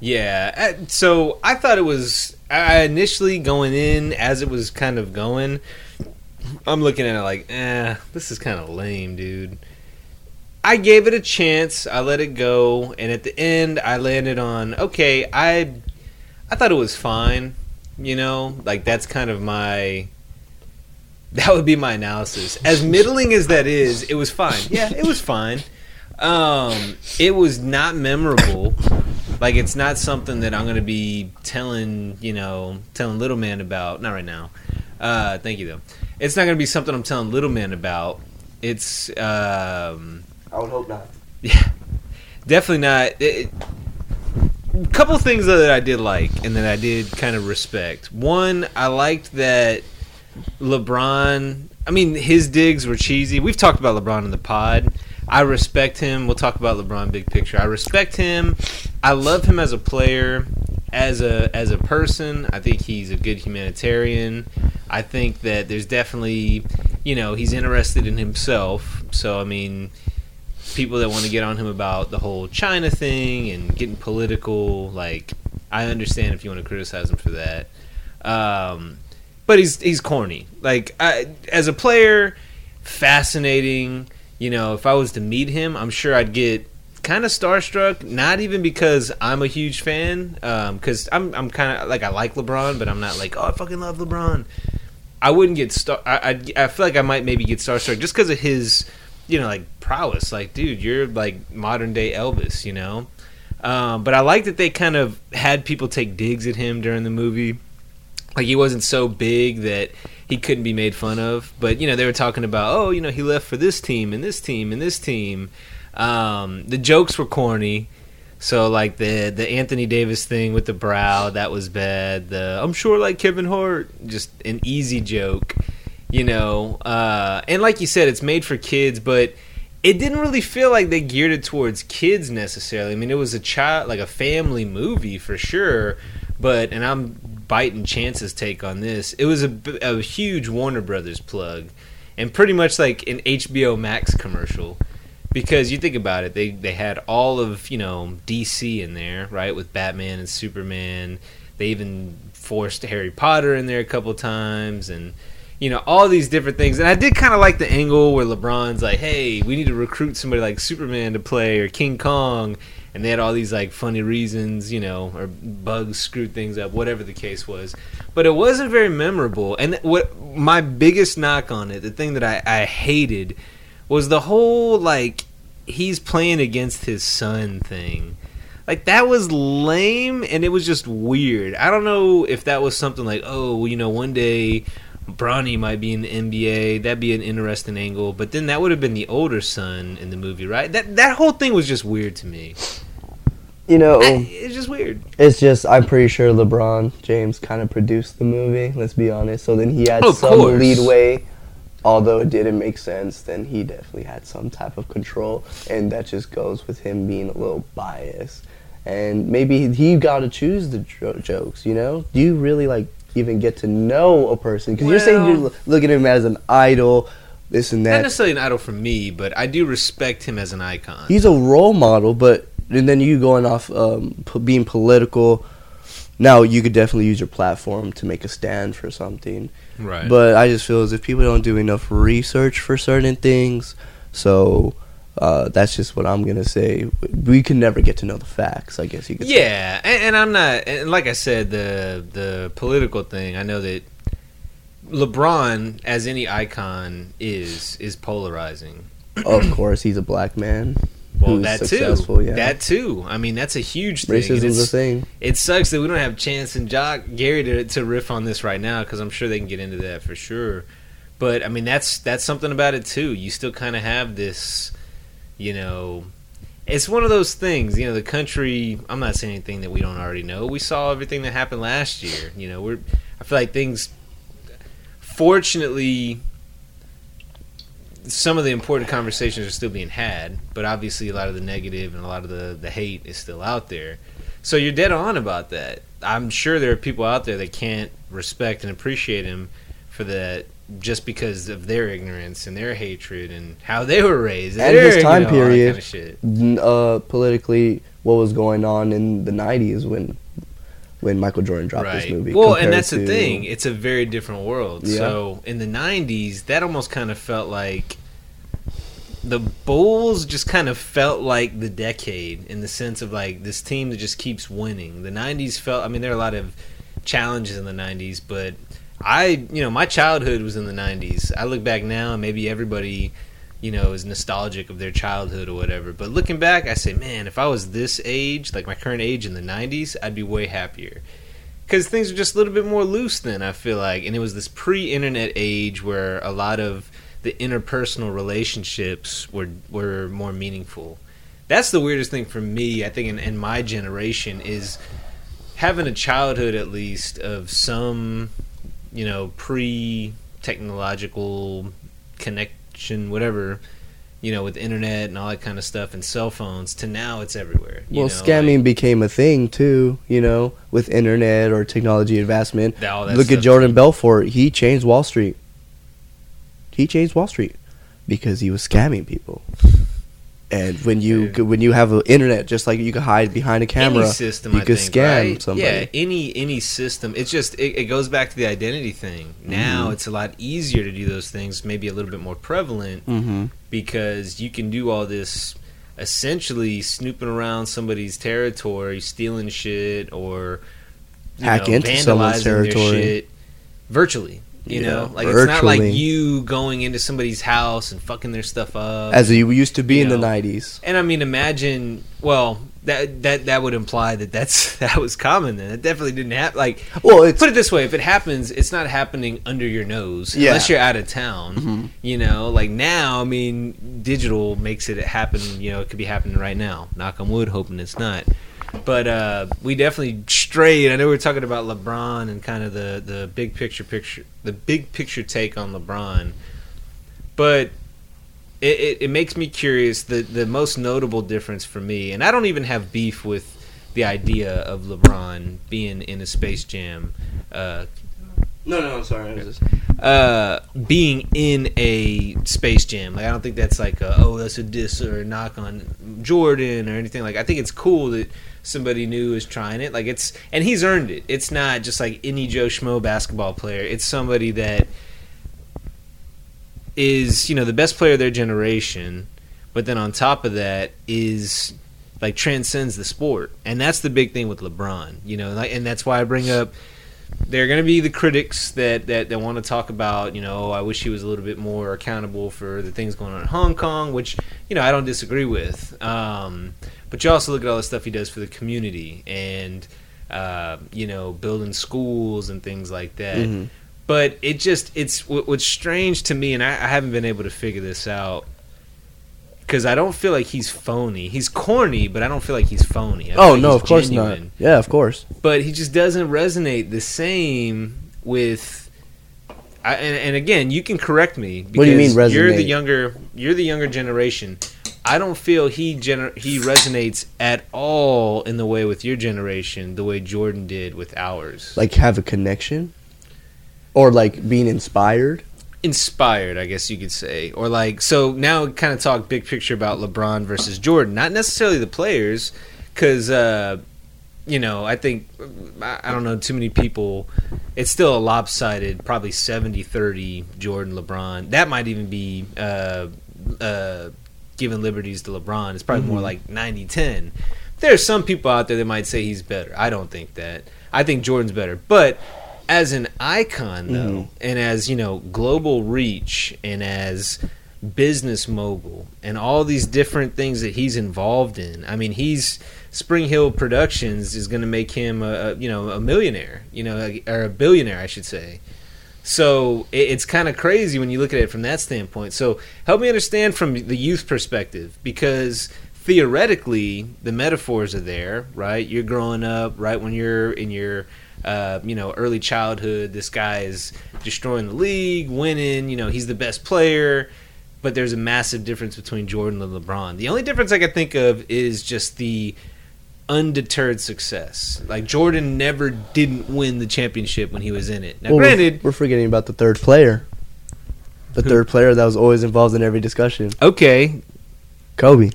Yeah. uh, So I thought it was. I initially going in as it was kind of going. I'm looking at it like, eh, this is kind of lame, dude. I gave it a chance. I let it go, and at the end, I landed on okay. I I thought it was fine. You know, like that's kind of my. That would be my analysis. As middling as that is, it was fine. Yeah, it was fine. Um, it was not memorable. Like it's not something that I'm gonna be telling, you know, telling little man about. Not right now. Uh, thank you though. It's not gonna be something I'm telling little man about. It's um, I would hope not. yeah, definitely not. It, couple things though that I did like and that I did kind of respect. One, I liked that LeBron. I mean, his digs were cheesy. We've talked about LeBron in the pod. I respect him. We'll talk about LeBron big picture. I respect him. I love him as a player, as a as a person. I think he's a good humanitarian. I think that there's definitely, you know, he's interested in himself. So I mean, people that want to get on him about the whole China thing and getting political, like I understand if you want to criticize him for that. Um, but he's he's corny. Like I, as a player, fascinating. You know, if I was to meet him, I'm sure I'd get kind of starstruck. Not even because I'm a huge fan, because I'm I'm kind of like I like LeBron, but I'm not like oh I fucking love LeBron. I wouldn't get star. I I, I feel like I might maybe get starstruck just because of his, you know, like prowess. Like, dude, you're like modern day Elvis, you know. Um, but I like that they kind of had people take digs at him during the movie. Like he wasn't so big that he couldn't be made fun of. But you know, they were talking about, oh, you know, he left for this team and this team and this team. Um, the jokes were corny. So like the the Anthony Davis thing with the brow that was bad. The I'm sure like Kevin Hart, just an easy joke, you know. Uh, and like you said, it's made for kids, but it didn't really feel like they geared it towards kids necessarily. I mean, it was a child like a family movie for sure. But and I'm biting Chance's take on this. It was a huge Warner Brothers plug, and pretty much like an HBO Max commercial. Because you think about it, they they had all of you know DC in there, right, with Batman and Superman. They even forced Harry Potter in there a couple times, and you know all these different things. And I did kind of like the angle where LeBron's like, "Hey, we need to recruit somebody like Superman to play or King Kong," and they had all these like funny reasons, you know, or bugs screwed things up, whatever the case was. But it wasn't very memorable. And what my biggest knock on it, the thing that I, I hated, was the whole like he's playing against his son thing. Like that was lame and it was just weird. I don't know if that was something like, oh, you know, one day Bronny might be in the NBA. That'd be an interesting angle. But then that would have been the older son in the movie, right? That that whole thing was just weird to me. You know, I- it's just weird. it's just I'm pretty sure LeBron James kind of produced the movie. Let's be honest. So then he had Of some course. leadway. Although it didn't make sense, then he definitely had some type of control, and that just goes with him being a little biased. And maybe he got to choose the jo- jokes. You know, do you really like even get to know a person? Because you're saying you're looking at him as an idol, this and that. Not necessarily an idol for me, but I do respect him as an icon. he's a role model, but and then you going off um, p- being political. Now you could definitely use your platform to make a stand for something, right. but I just feel as if people don't do enough research for certain things. So uh, that's just what I'm gonna say. We can never get to know the facts. I guess you could. say. Yeah, and, and I'm not. And like I said, the the political thing. I know that LeBron, as any icon, is is polarizing. Of course, he's a black man. Well, that too. Yeah. That too. I mean, that's a huge thing. Racism's a thing. It sucks that we don't have Chance and Jock Gary to, to riff on this right now because I'm sure they can get into that for sure. But I mean, that's that's something about it too. You still kind of have this, you know. It's one of those things, you know. The country. I'm not saying anything that we don't already know. We saw everything that happened last year. You know, we're. I feel like things. Fortunately, some of the important conversations are still being had, but obviously a lot of the negative and a lot of the, the hate is still out there. So you're dead on about that. I'm sure there are people out there that can't respect and appreciate him for that just because of their ignorance and their hatred and how they were raised And their, his you time know, period. kind of uh, politically, what was going on in the '90s when when Michael Jordan dropped this movie? Well, and that's the thing. It's a very different world. Yeah. So in the '90s, that almost kind of felt like the Bulls just kind of felt like the decade in the sense of like this team that just keeps winning. The '90s felt. I mean, there are a lot of challenges in the '90s, but I, you know, my childhood was in the '90s. I look back now, and maybe everybody. You know, is nostalgic of their childhood or whatever. But looking back, I say, man, if I was this age, like my current age in the '90s, I'd be way happier because things are just a little bit more loose then. I feel like, and it was this pre-internet age where a lot of the interpersonal relationships were were more meaningful. That's the weirdest thing for me. I think in, in my generation is having a childhood at least of some, you know, pre-technological connection, whatever. You know, with internet and all that kind of stuff and cell phones, to now it's everywhere. you Well, know, scamming like- became a thing too, you know, with internet or technology advancement. That- all that Look at. Jordan Belfort. He changed Wall Street. He changed Wall Street because he was scamming people. And when you when you have an internet, just like you can hide behind a camera, any system you I think, scam right? somebody. Yeah, any any system. It's just it, it goes back to the identity thing. Now Mhm. it's a lot easier to do those things, maybe a little bit more prevalent Mm-hmm. because you can do all this essentially snooping around somebody's territory, stealing shit or Hack know, into someone's territory. shit virtually. You Yeah, know, like it's not like you going into somebody's house and fucking their stuff up. As you used to be in the '90s. And I mean, imagine. Well, that that that would imply that that's that was common. Then it definitely didn't happen. Like, Well, it's put it this way: if it happens, it's not happening under your nose Yeah. unless you're out of town. Mhm. You know, like now, I mean, digital makes it happen. You know, it could be happening right now. Knock on wood, hoping it's not. But uh, we definitely strayed. I know we were talking about LeBron and kind of the, the big picture picture, the big picture take on LeBron. But it, it, it makes me curious. The the most notable difference for me, and I don't even have beef with the idea of LeBron being in a Space Jam. Uh, no, no, I'm sorry. Just, uh, being in a Space Jam. Like I don't think that's like a, oh that's a diss or a knock on Jordan or anything. Like I think it's cool that somebody new is trying it. Like it's and he's earned it. It's not just like any Joe Schmo basketball player. It's somebody that is you know the best player of their generation, but then on top of that is like transcends the sport, and that's the big thing with LeBron. You know, and that's why I bring up there are going to be the critics that, that, that want to talk about, you know, I wish he was a little bit more accountable for the things going on in Hong Kong, which, you know, I don't disagree with. Um, but you also look at all the stuff he does for the community and, uh, you know, building schools and things like that. Mhm. But it just, it's what, what's strange to me, and I, I haven't been able to figure this out. Because I don't feel like he's phony. He's corny, but I don't feel like he's phony. I oh like no, of course genuine not. Yeah, of course. but he just doesn't resonate the same with. I, and, and again, you can correct me. Because What do you mean resonate? You're the younger. You're the younger generation. I don't feel he gener- he resonates at all in the way with your generation, the way Jordan did with ours. Like have a connection, or like being inspired. Inspired, I guess you could say, or like so. Now, kind of talk big picture about LeBron versus Jordan, not necessarily the players, because uh, you know I think I don't know too many people. It's still a lopsided, probably 70-30 Jordan LeBron. That might even be uh, uh, giving liberties to LeBron. It's probably more like 90-10. There's some people out there that might say he's better. I don't think that. I think Jordan's better, but as an icon though, Mhm. and as you know, global reach, and as business mogul, and all these different things that he's involved in. I mean, he's SpringHill Productions is going to make him a, a you know a millionaire, you know, or a billionaire, I should say. So it, it's kind of crazy when you look at it from that standpoint. So help me understand from the youth perspective, because theoretically the metaphors are there, right? You're growing up, right when you're in your uh, you know early childhood. This guy is destroying the league, winning. You know he's the best player. But there's a massive difference between Jordan and LeBron. The only difference I could think of is just the undeterred success. Like Jordan never didn't win the championship when he was in it. Now, Well, we're- granted, we're, forgetting about the third player. The Who? third player that was always involved in every discussion, okay, Kobe,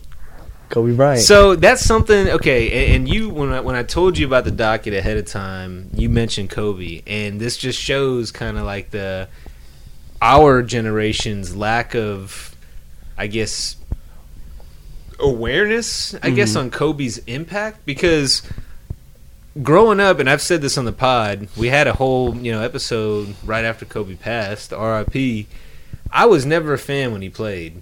Kobe Bryant. So that's something. Okay, a- and you when I, when I told you about the docket ahead of time, you mentioned Kobe, and this just shows kind of like the our generation's lack of, I guess, awareness. I guess Mhm. on Kobe's impact because growing up, and I've said this on the pod, we had a whole you know episode right after Kobe passed, R.I.P. I was never a fan when he played.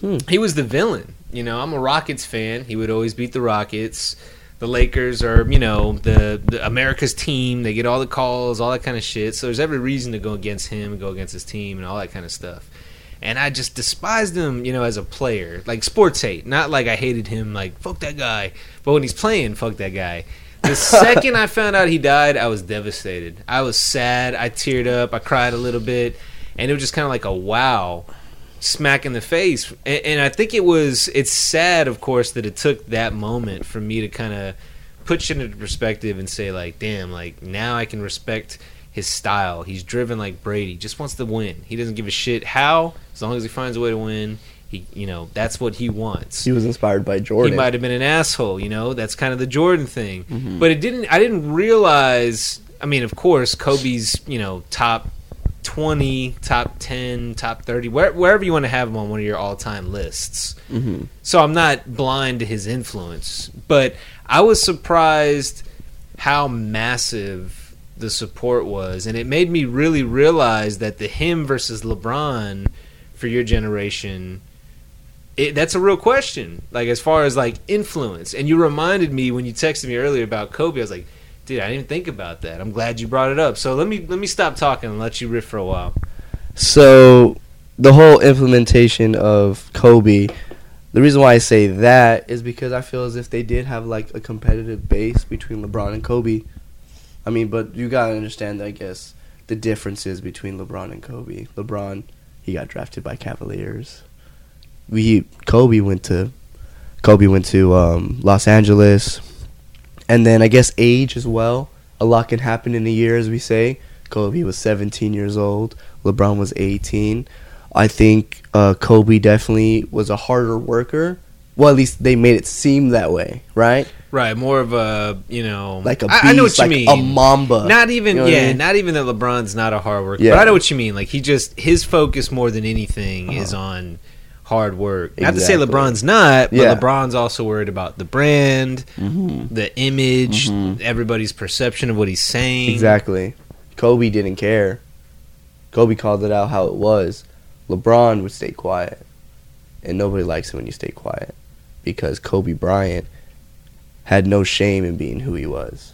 Hmm. He was the villain. You know, I'm a Rockets fan. He would always beat the Rockets. the Lakers are, you know, the, the America's team. They get all the calls, all that kind of shit. So there's every reason to go against him and go against his team and all that kind of stuff. And I just despised him, you know, as a player, like sports hate. Not like I hated him, like fuck that guy. But when he's playing, fuck that guy. The second I found out he died, I was devastated. I was sad. I teared up. I cried a little bit, and it was just kind of like a wow smack in the face. And, and I think it was. It's sad, of course, that it took that moment for me to kind of put shit into perspective and say, like, damn, like now I can respect his style. He's driven like Brady. Just wants to win. He doesn't give a shit how, as long as he finds a way to win. He, you know, that's what he wants He was inspired by Jordan. he might have been an asshole you know that's kind of the jordan thing Mm-hmm. but it didn't i didn't realize i mean of course kobe's you know top 20 top 10 top 30 where, wherever you want to have him on one of your all-time lists Mhm. so i'm not blind to his influence but i was surprised how massive the support was and it made me really realize that the him versus lebron for your generation it, that's a real question. Like as far as like influence, and you reminded me when you texted me earlier about Kobe. I was like, dude, I didn't even think about that. I'm glad you brought it up. So let me let me stop talking and let you riff for a while. So the whole implementation of Kobe, the reason why I say that is because I feel as if they did have like a competitive base between LeBron and Kobe. I mean, but you gotta understand, I guess, the differences between LeBron and Kobe. LeBron, he got drafted by Cavaliers. We Kobe went to Kobe went to um, Los Angeles, and then I guess age as well. A lot can happen in a year, as we say. Kobe was 17 years old. LeBron was 18. I think uh, Kobe definitely was a harder worker. Well, at least they made it seem that way, right? Right, more of a you know, Like a beast, I, I know what like you mean. a mamba. Not even You know what I yeah, mean? not even that LeBron's not a hard worker. Yeah. But I know what you mean. Like he just his focus more than anything is on hard work. Not to say. LeBron's not, but Yeah. LeBron's also worried about the brand, Mhm. the image, Mhm. everybody's perception of what he's saying. Exactly. Kobe didn't care. Kobe called it out how it was. LeBron would stay quiet. And nobody likes it when you stay quiet. Because Kobe Bryant had no shame in being who he was.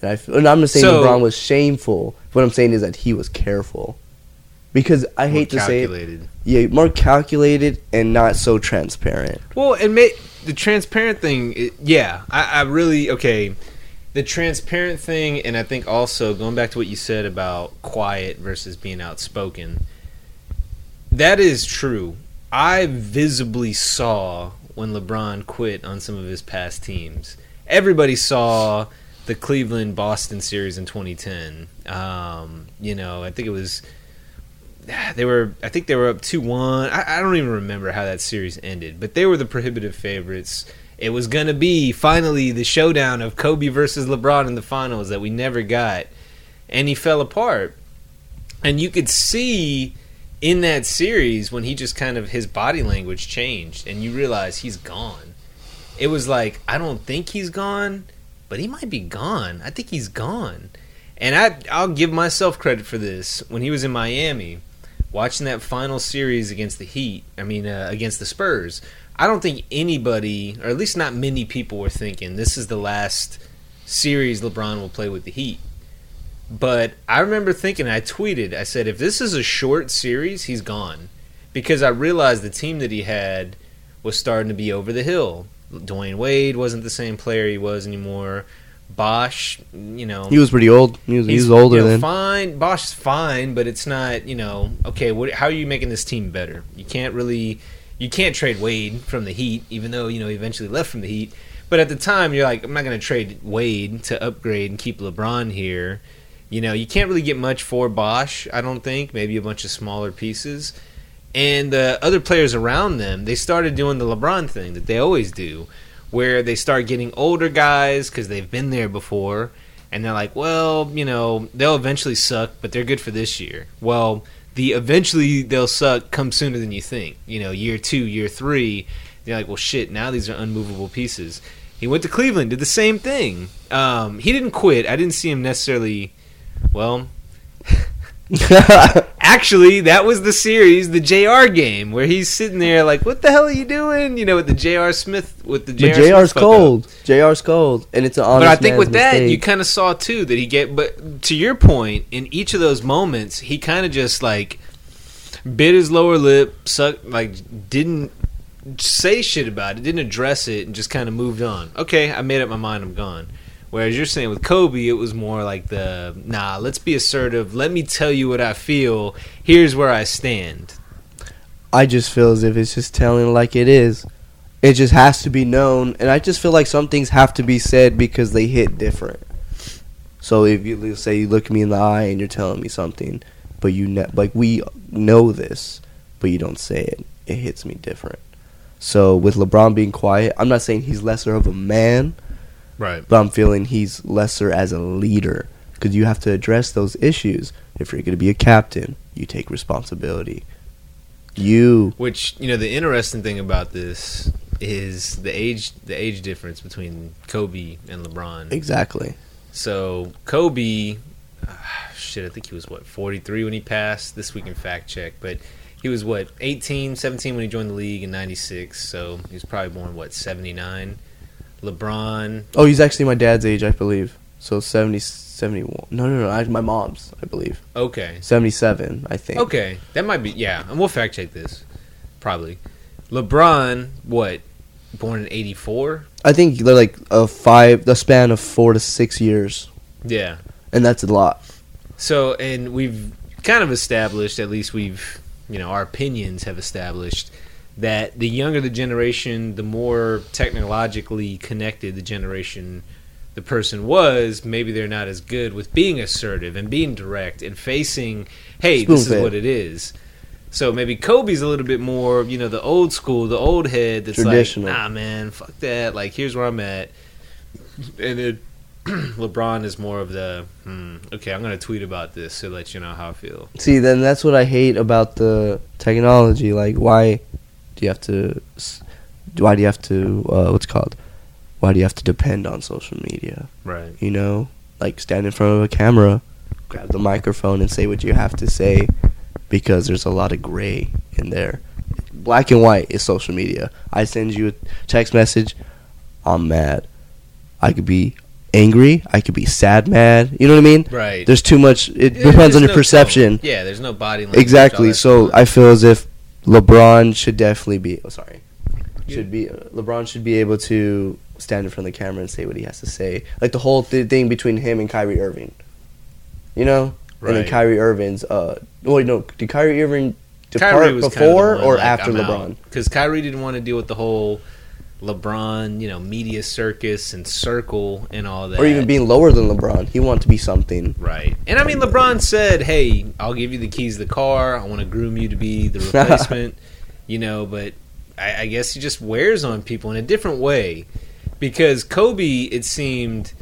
And, I, f- and I'm not saying So- LeBron was shameful. What I'm saying is that he was careful. Because I More hate to say it, yeah, more calculated and not so transparent. Well, and the transparent thing, it, yeah, I, I really okay. The transparent thing, and I think also going back to what you said about quiet versus being outspoken, that is true. I visibly saw when LeBron quit on some of his past teams. Everybody saw the Cleveland Boston series in 2010. Um, you know, I think it was they were I think they were up two one. I, I don't even remember how that series ended, but they were the prohibitive favorites. It was gonna be finally the showdown of Kobe versus LeBron in the finals that we never got, and he fell apart. And you could see in that series when he just kind of his body language changed, and you realize he's gone. It was like I don't think he's gone, but he might be gone. I think he's gone. And I I'll give myself credit for this. When he was in Miami, watching that final series against the Heat, I mean uh, against the Spurs, I don't think anybody, or at least not many people, were thinking this is the last series LeBron will play with the Heat. But I remember thinking, I tweeted, I said, if this is a short series, he's gone. Because I realized the team that he had was starting to be over the hill. Dwyane Wade wasn't the same player he was anymore. Bosh, you know, He was pretty old. He was, he he's was older you know, then. Fine, Bosh's fine, but it's not. You know, okay. What? How are you making this team better? You can't really. You can't trade Wade from the Heat, even though you know he eventually left from the Heat. But at the time, you're like, I'm not going to trade Wade to upgrade and keep LeBron here. You know, you can't really get much for Bosh. I don't think. Maybe a bunch of smaller pieces. And the other players around them, they started doing the LeBron thing that they always do, where they start getting older guys because they've been there before, and they're like, well, you know, they'll eventually suck, but they're good for this year. Well, the eventually they'll suck comes sooner than you think. You know, year two, year three, you're like, well, shit, now these are unmovable pieces. He went to Cleveland, did the same thing. Um, he didn't quit. I didn't see him necessarily. Well, actually, that was the series, the JR game, where he's sitting there like, "What the hell are you doing?" You know, with the JR Smith, with the JR But Smith JR's up. cold. JR's cold, and it's an honest But I think with that, mistake. you kind of saw too that he get. But to your point, in each of those moments, he kind of just like bit his lower lip, sucked, like didn't say shit about it, didn't address it, and just kind of moved on. Okay, I made up my mind, I'm gone. Whereas you're saying with Kobe, it was more like the nah, let's be assertive. Let me tell you what I feel. Here's where I stand. I just feel as if it's just telling like it is. It just has to be known, and I just feel like some things have to be said because they hit different. So if you say you look me in the eye and you're telling me something, but you ne- like we know this, but you don't say it, it hits me different. So with LeBron being quiet, I'm not saying he's lesser of a man, Right. but I'm feeling he's lesser as a leader because you have to address those issues. If you're going to be a captain, you take responsibility. You Which you know, the interesting thing about this is the age the age difference between Kobe and LeBron. exactly. So Kobe, ah, shit, I think he was what 43 when he passed. This week in fact check, but he was what 18, 17 when he joined the league in '96. So he was probably born what 79. LeBron, Oh, he's actually my dad's age, I believe. So 70, 71. No, no, no. I, my mom's, I believe. okay, 77, I think. okay, that might be yeah, and we'll fact check this probably. LeBron, what born in '84? I think they're like a five, the span of four to six years. Yeah. And that's a lot. So, and we've kind of established, at least we've, you know, our opinions have established that the younger the generation, the more technologically connected the generation the person was, maybe they're not as good with being assertive and being direct and facing, hey, this is what it is. So maybe Kobe's a little bit more, you know, the old school, the old head that's Traditional. like, nah, man, fuck that. Like, here's where I'm at. And it, LeBron is more of the, hmm, okay, I'm going to tweet about this to let you know how I feel. See, then that's what I hate about the technology. Like, why do you have to? Why do you have to? Uh, what's it called? Why do you have to depend on social media? Right. You know, like stand in front of a camera, grab the microphone, and say what you have to say, because there's a lot of gray in there. Black and white is social media. I send you a text message, I'm mad. I could be angry. I could be sad, mad. You know what I mean? Right. There's too much. It Yeah, depends on your no perception. tone. Yeah, there's no body language. Exactly. So. I feel as if LeBron should definitely be. Oh, sorry. Should be uh, LeBron should be able to stand in front of the camera and say what he has to say. Like the whole th- thing between him and Kyrie Irving. You know, and then Right. Kyrie Irving's. Uh, wait, no. Did Kyrie Irving depart Kyrie was before or after LeBron? Because Kyrie didn't want to deal with the whole LeBron, you know, media circus and circle and all that. Or even being lower than LeBron. He wanted to be something. Right. And I mean, LeBron said, hey, I'll give you the keys to the car. I want to groom you to be the replacement, you know, but I, I guess he just wears on people in a different way. Because Kobe, it seemed.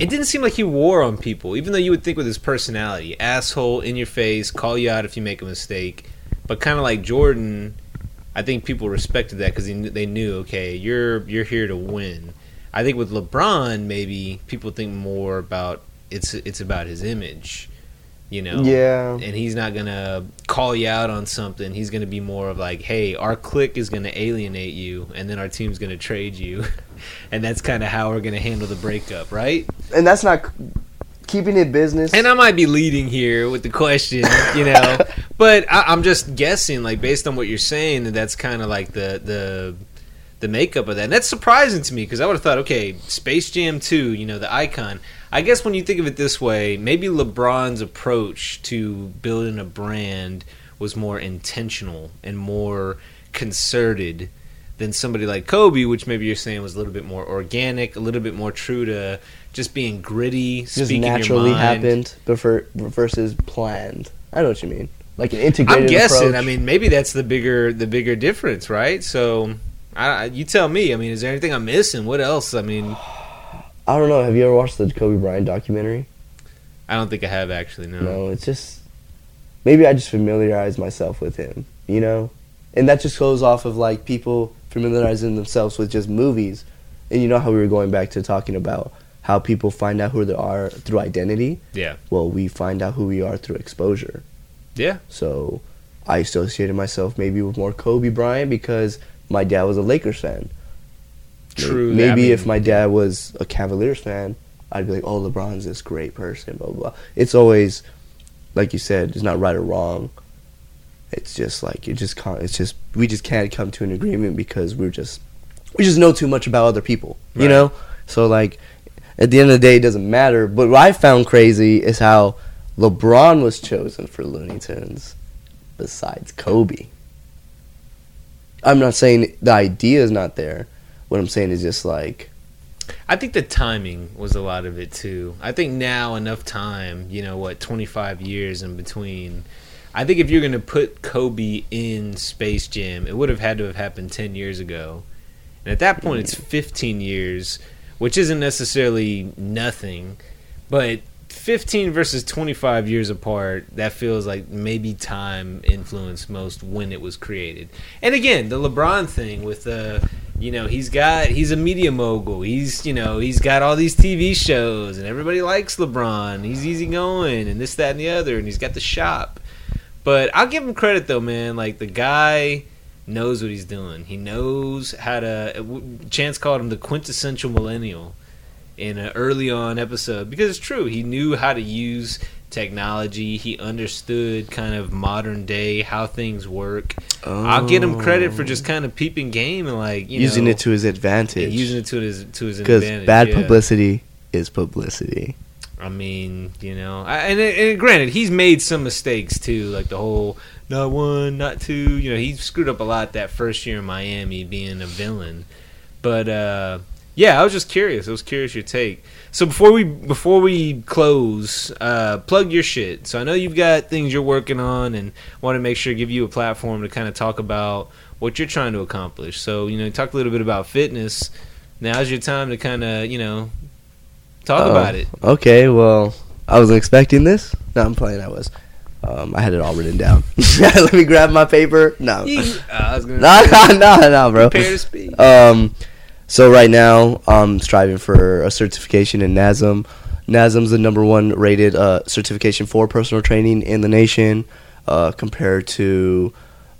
It didn't seem like he wore on people, even though you would think with his personality, asshole in your face, call you out if you make a mistake. But kind of like Jordan, I think people respected that because they knew, okay, you're you're here to win. I think with LeBron, maybe people think more about it's it's about his image, you know. Yeah. And he's not gonna call you out on something. He's gonna be more of like, hey, our clique is gonna alienate you, and then our team's gonna trade you, and that's kind of how we're gonna handle the breakup, right? And that's not keeping it business. And I might be leading here with the question, you know, but I, I'm just guessing, like based on what you're saying, that that's kind of like the the the makeup of that. And that's surprising to me because I would have thought, okay, Space Jam 2, you know, the icon. I guess when you think of it this way, maybe LeBron's approach to building a brand was more intentional and more concerted than somebody like Kobe, which maybe you're saying was a little bit more organic, a little bit more true to just being gritty, just naturally happened before, versus planned. I know what you mean. Like an integrated I'm guessing. approach. I mean, maybe that's the bigger the bigger difference, right? So, I, I- you tell me. I mean, is there anything I'm missing? What else? I mean, I don't know. Have you ever watched the Kobe Bryant documentary? I don't think I have actually. No. No, it's just maybe I just familiarize myself with him, you know, and that just goes off of like people familiarizing themselves with just movies, and you know how we were going back to talking about how people find out who they are through identity. Yeah. Well, we find out who we are through exposure. Yeah. So I associated myself maybe with more Kobe Bryant because my dad was a Lakers fan. True. Maybe mean, if my dad was a Cavaliers fan, I'd be like, "Oh, LeBron's this great person." Blah blah. blah. It's always, like you said, it's not right or wrong. It's just like it just can't. It's just we just can't come to an agreement because we're just we just know too much about other people. You Right. know. So like, at the end of the day, it doesn't matter. But what I found crazy is how LeBron was chosen for Looney Tunes, besides Kobe. I'm not saying the idea is not there. What I'm saying is just like I think the timing was a lot of it too. I think now enough time, you know what, 25 years in between. I think if you're going to put Kobe in Space Jam, it would have had to have happened 10 years ago. And at that point it's 15 years, which isn't necessarily nothing, but 15 versus 25 years apart, that feels like maybe time influenced most when it was created. And again, the LeBron thing with the you know, he's got he's a media mogul. He's, you know, he's got all these TV shows and everybody likes LeBron. He's easygoing and this that and the other and he's got the shop. But I'll give him credit though, man. Like the guy knows what he's doing. He knows how to. Chance called him the quintessential millennial in an early on episode because it's true. He knew how to use technology. He understood kind of modern day how things work. I'll get him credit for just kind of peeping game and like you using know, it to his advantage. using it to his to his because bad yeah. publicity is publicity. I mean, you know, I, and, and granted, he's made some mistakes too, like the whole not one, not two. You know, he screwed up a lot that first year in Miami, being a villain. But uh, yeah, I was just curious. I was curious your take. So before we before we close, uh, plug your shit. So I know you've got things you're working on, and want to make sure to give you a platform to kind of talk about what you're trying to accomplish. So you know, talk a little bit about fitness. Now's your time to kind of you know talk Oh, about it. Okay, well, I wasn't expecting this. No, I'm playing. I was. Um, I had it all written down. Let me grab my paper. No, uh, I was gonna no, no, no, no, bro. prepare to speak. Um, so right now I'm striving for a certification in NASM. NASM's the number one rated uh, certification for personal training in the nation, uh, compared to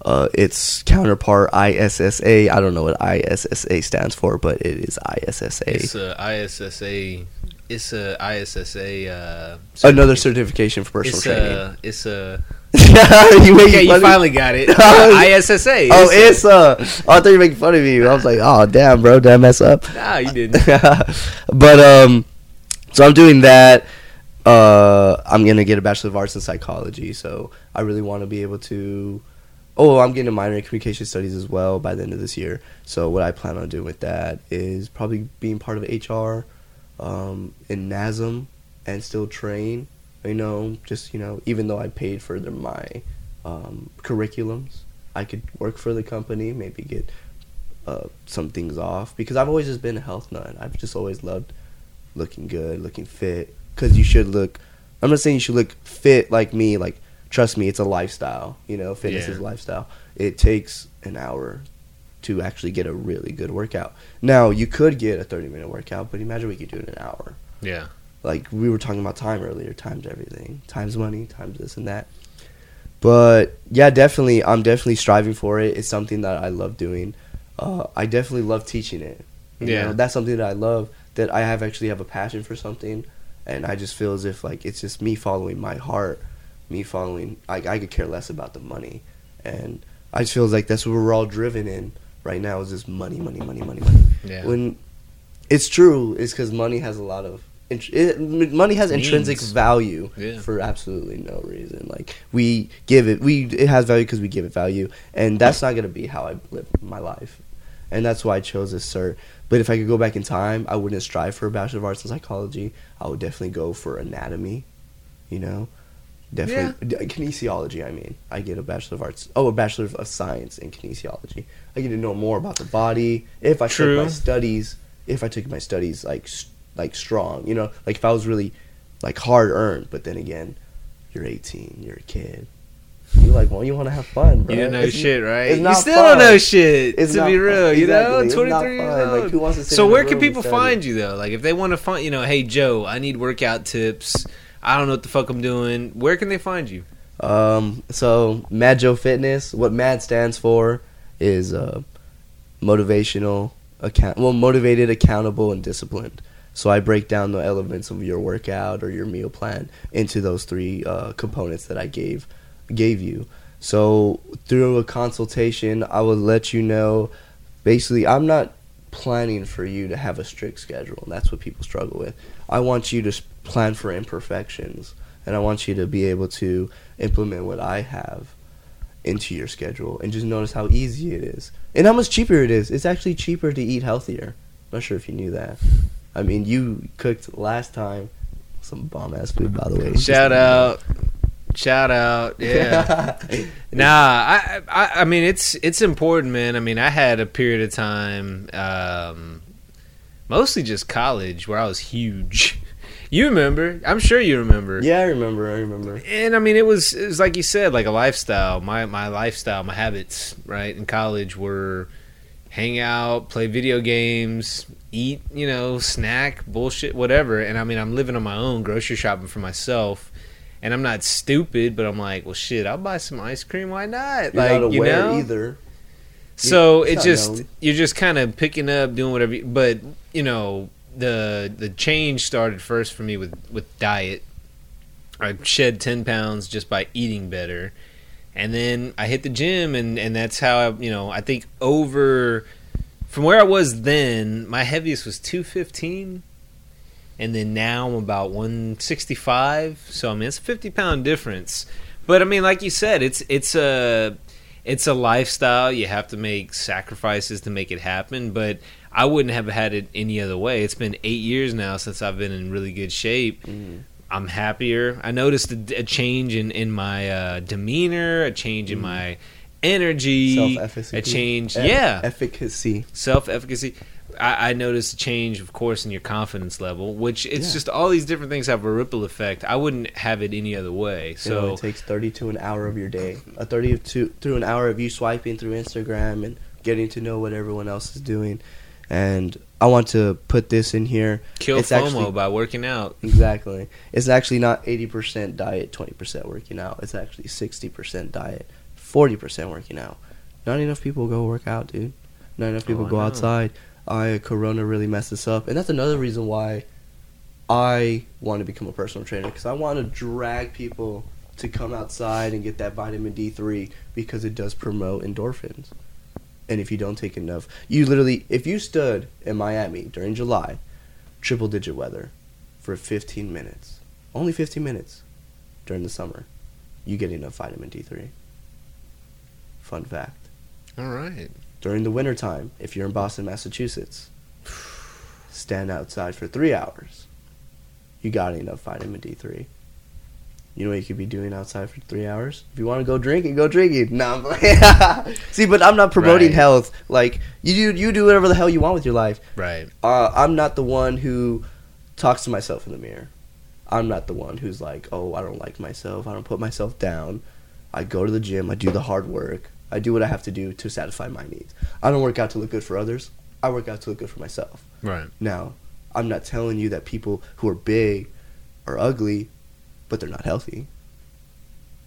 uh, its counterpart ISSA. I don't know what ISSA stands for, but it is ISSA. It's a ISSA. It's a ISSA. Uh, Another certification for personal It's training. a. It's a. you Okay, you finally got it. ISSA. Oh, It's it's uh. Oh, I thought you were making fun of me. I was like, oh damn, bro, did I mess up? Nah, you didn't. but um, so I'm doing that. Uh, I'm gonna get a bachelor of arts in psychology. So I really want to be able to. Oh, I'm getting a minor in communication studies as well by the end of this year. So what I plan on doing with that is probably being part of HR, um, in NASM, and still train. You know, just you know, even though I paid for the, my um, curriculums, I could work for the company, maybe get uh, some things off because I've always just been a health nut. I've just always loved looking good, looking fit. Because you should look. I'm not saying you should look fit like me. Like, trust me, it's a lifestyle. You know, fitness Yeah. is a lifestyle. It takes an hour to actually get a really good workout. Now, you could get a 30 minute workout, but imagine we could do it in an hour. yeah. Like we were talking about time earlier. Time's everything. Time's money. Time's this and that. But yeah, definitely, I'm definitely striving for it. It's something that I love doing. Uh, I definitely love teaching it. You Yeah. know, that's something that I love. That I have actually have a passion for something, and I just feel as if like it's just me following my heart, me following. I I could care less about the money, and I just feel like that's what we're all driven in right now is just money, money, money, money, money Yeah. when it's true it's because money has a lot of int- it, money has intrinsic Means. value Yeah. for absolutely no reason like we give it we it has value because we give it value and that's not going to be how i live my life and that's why i chose this cert but if i could go back in time i wouldn't strive for a bachelor of arts in psychology i would definitely go for anatomy you know definitely d- kinesiology i mean i get a bachelor of arts oh a bachelor of science in kinesiology i get to know more about the body if i True. took my studies if i took my studies like like strong you know like if i was really like hard earned but then again you're 18 you're a kid you're like well you want to have fun bro You didn't know It's- shit, right? you still fun. don't know shit. It's to be real, you know, twenty three years. Like, who wants to so where can people find you though? Like if they want to find, you know, hey Joe, I need workout tips. I don't know what the fuck I'm doing. Where can they find you? Um, so Mad Joe Fitness, what MAD stands for is uh, motivational, account, well, motivated, accountable, and disciplined. So I break down the elements of your workout or your meal plan into those three uh, components that I gave gave you. So through a consultation, I will let you know. Basically, I'm not planning for you to have a strict schedule, and that's what people struggle with. I want you to plan for imperfections, and I want you to be able to implement what I have into your schedule, and just notice how easy it is, and how much cheaper it is. It's actually cheaper to eat healthier. Not sure if you knew that. I mean, you cooked last time some bomb ass food, by the way. Shout out. Shout out. Yeah. Nah, I, I I mean it's it's important, man. I mean, I had a period of time, um, mostly just college, where I was huge. You remember? I'm sure you remember. yeah, I remember. I remember. And I mean, it was it was like you said, like a lifestyle. My my lifestyle, my habits, right in college were hang out, play video games, eat, you know, snack, bullshit, whatever. And I mean, I'm living on my own, grocery shopping for myself. And I'm not stupid, but I'm like, well, shit, I'll buy some ice cream. Why not? You're like, not you know, either. so It's it just known. you're just kind of picking up, doing whatever. You, but you know, the the change started first for me with with diet. I shed ten pounds just by eating better, and then I hit the gym, and and that's how I you know I think over from where I was then, my heaviest was two fifteen. And then now I'm about 165. So I mean, it's a 50 pound difference. But I mean, like you said, it's it's a it's a lifestyle. You have to make sacrifices to make it happen. But I wouldn't have had it any other way. It's been eight years now since I've been in really good shape. Mm. I'm happier. I noticed a, a change in in my uh, demeanor, a change in Mm. my energy, Self-efficacy. a change. Eff- yeah, Efficacy. self efficacy. I, I noticed a change, of course, in your confidence level, which it's Yeah. just all these different things have a ripple effect. I wouldn't have it any other way. So it takes 30 to an hour of your day. A 30 to through an hour of you swiping through Instagram and getting to know what everyone else is doing. And I want to put this in here. kill it's FOMO actually- by working out. Exactly. It's actually not 80% diet, 20% working out. It's actually 60% diet, 40% working out. Not enough people go work out, dude. Not enough people Oh, go outside. I Corona really messed this up, and that's another reason why I want to become a personal trainer because I want to drag people to come outside and get that vitamin D3 because it does promote endorphins. And if you don't take enough, you literally, if you stood in Miami during July, triple digit weather, for 15 minutes, only 15 minutes during the summer, you get enough vitamin D3. Fun fact. All right. During the wintertime, if you're in Boston, Massachusetts, stand outside for three hours. You got enough vitamin D3. You know what you could be doing outside for three hours? If you want to go drinking, go drinking. No, playing. see, but I'm not promoting Right. health. Like you do, you do whatever the hell you want with your life. Right. Uh, I'm not the one who talks to myself in the mirror. I'm not the one who's like, oh, I don't like myself. I don't put myself down. I go to the gym. I do the hard work. I do what I have to do to satisfy my needs. I don't work out to look good for others. I work out to look good for myself. Right. Now, I'm not telling you that people who are big are ugly, but they're not healthy.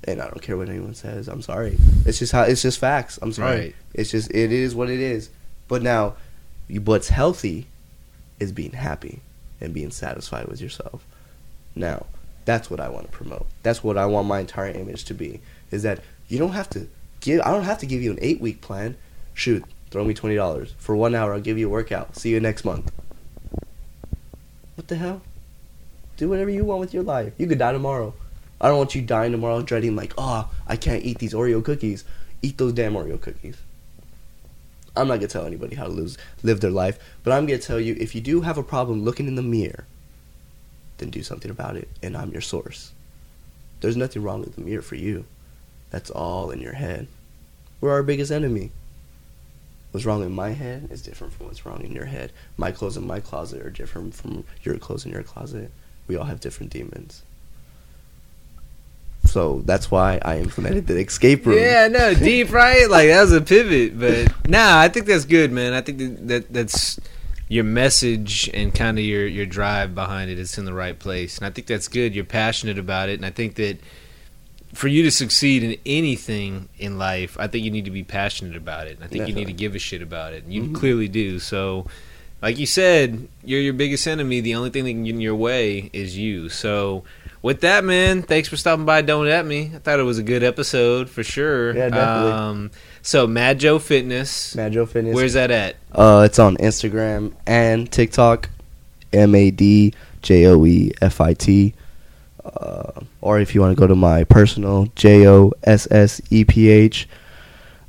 And I don't care what anyone says. I'm sorry. It's just how it's just facts. I'm sorry. Right. It's just it is what it is. But now, what's healthy is being happy and being satisfied with yourself. Now, that's what I want to promote. That's what I want my entire image to be. Is that you don't have to give. I don't have to give you an eight week plan. Shoot, throw me twenty dollars for one hour. I'll give you a workout. See you next month. What the hell? Do whatever you want with your life. You could die tomorrow. I don't want you dying tomorrow dreading like, oh, I can't eat these Oreo cookies. Eat those damn Oreo cookies. I'm not gonna tell anybody how to lose, live their life, but I'm gonna tell you if you do have a problem looking in the mirror, then do something about it, and I'm your source. There's nothing wrong with the mirror for you. That's all in your head. We're our biggest enemy. What's wrong in my head is different from what's wrong in your head. My clothes in my closet are different from your clothes in your closet. We all have different demons. So that's why I implemented the escape room. Yeah, no, deep, right? Like that was a pivot, but nah, I think that's good, man. I think that, that that's your message and kind of your your drive behind it is in the right place, and I think that's good. You're passionate about it, and I think that for you to succeed in anything in life, I think you need to be passionate about it. I think you need to give a shit about it. And You Mhm. clearly do. So, like you said, you're your biggest enemy. The only thing that can get in your way is you. So, with that, man, thanks for stopping by. Don't at me. I thought it was a good episode for sure. Yeah, definitely. Um, so, Mad Joe Fitness. Mad Joe Fitness. Where's that at? Uh, it's on Instagram and TikTok. M A D J O E F I T. Uh, or if you want to go to my personal J O S S E P H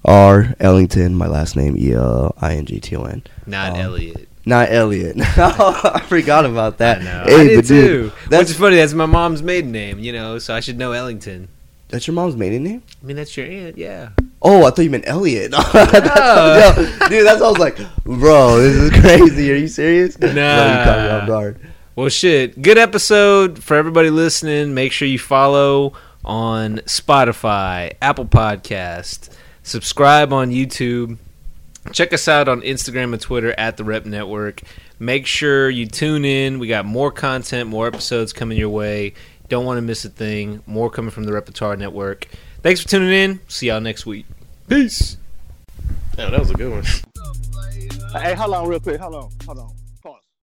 R Ellington, my last name E L I N G T O N. Not Um, Elliot. Not Elliot. I forgot about that. I know. Hey, I did but dude, too. that's Which is funny. That's my mom's maiden name, you know, so I should know Ellington. that's your mom's maiden name. I mean, that's your aunt, yeah. Oh, I thought you meant Elliot. That's- yo, dude, that's what I was like, bro, this is crazy. Are you serious? No, you caught me Nah. off guard. Well, shit. Good episode for everybody listening. Make sure you follow on Spotify, Apple Podcast, subscribe on YouTube. Check us out on Instagram and Twitter at the Rep Network. Make sure you tune in. We got more content, more episodes coming your way. Don't want to miss a thing. More coming from the Repertoire Network. Thanks for tuning in. See y'all next week. Peace. Oh, that was a good one. Hey, hold on real quick. Hold on. Hold on.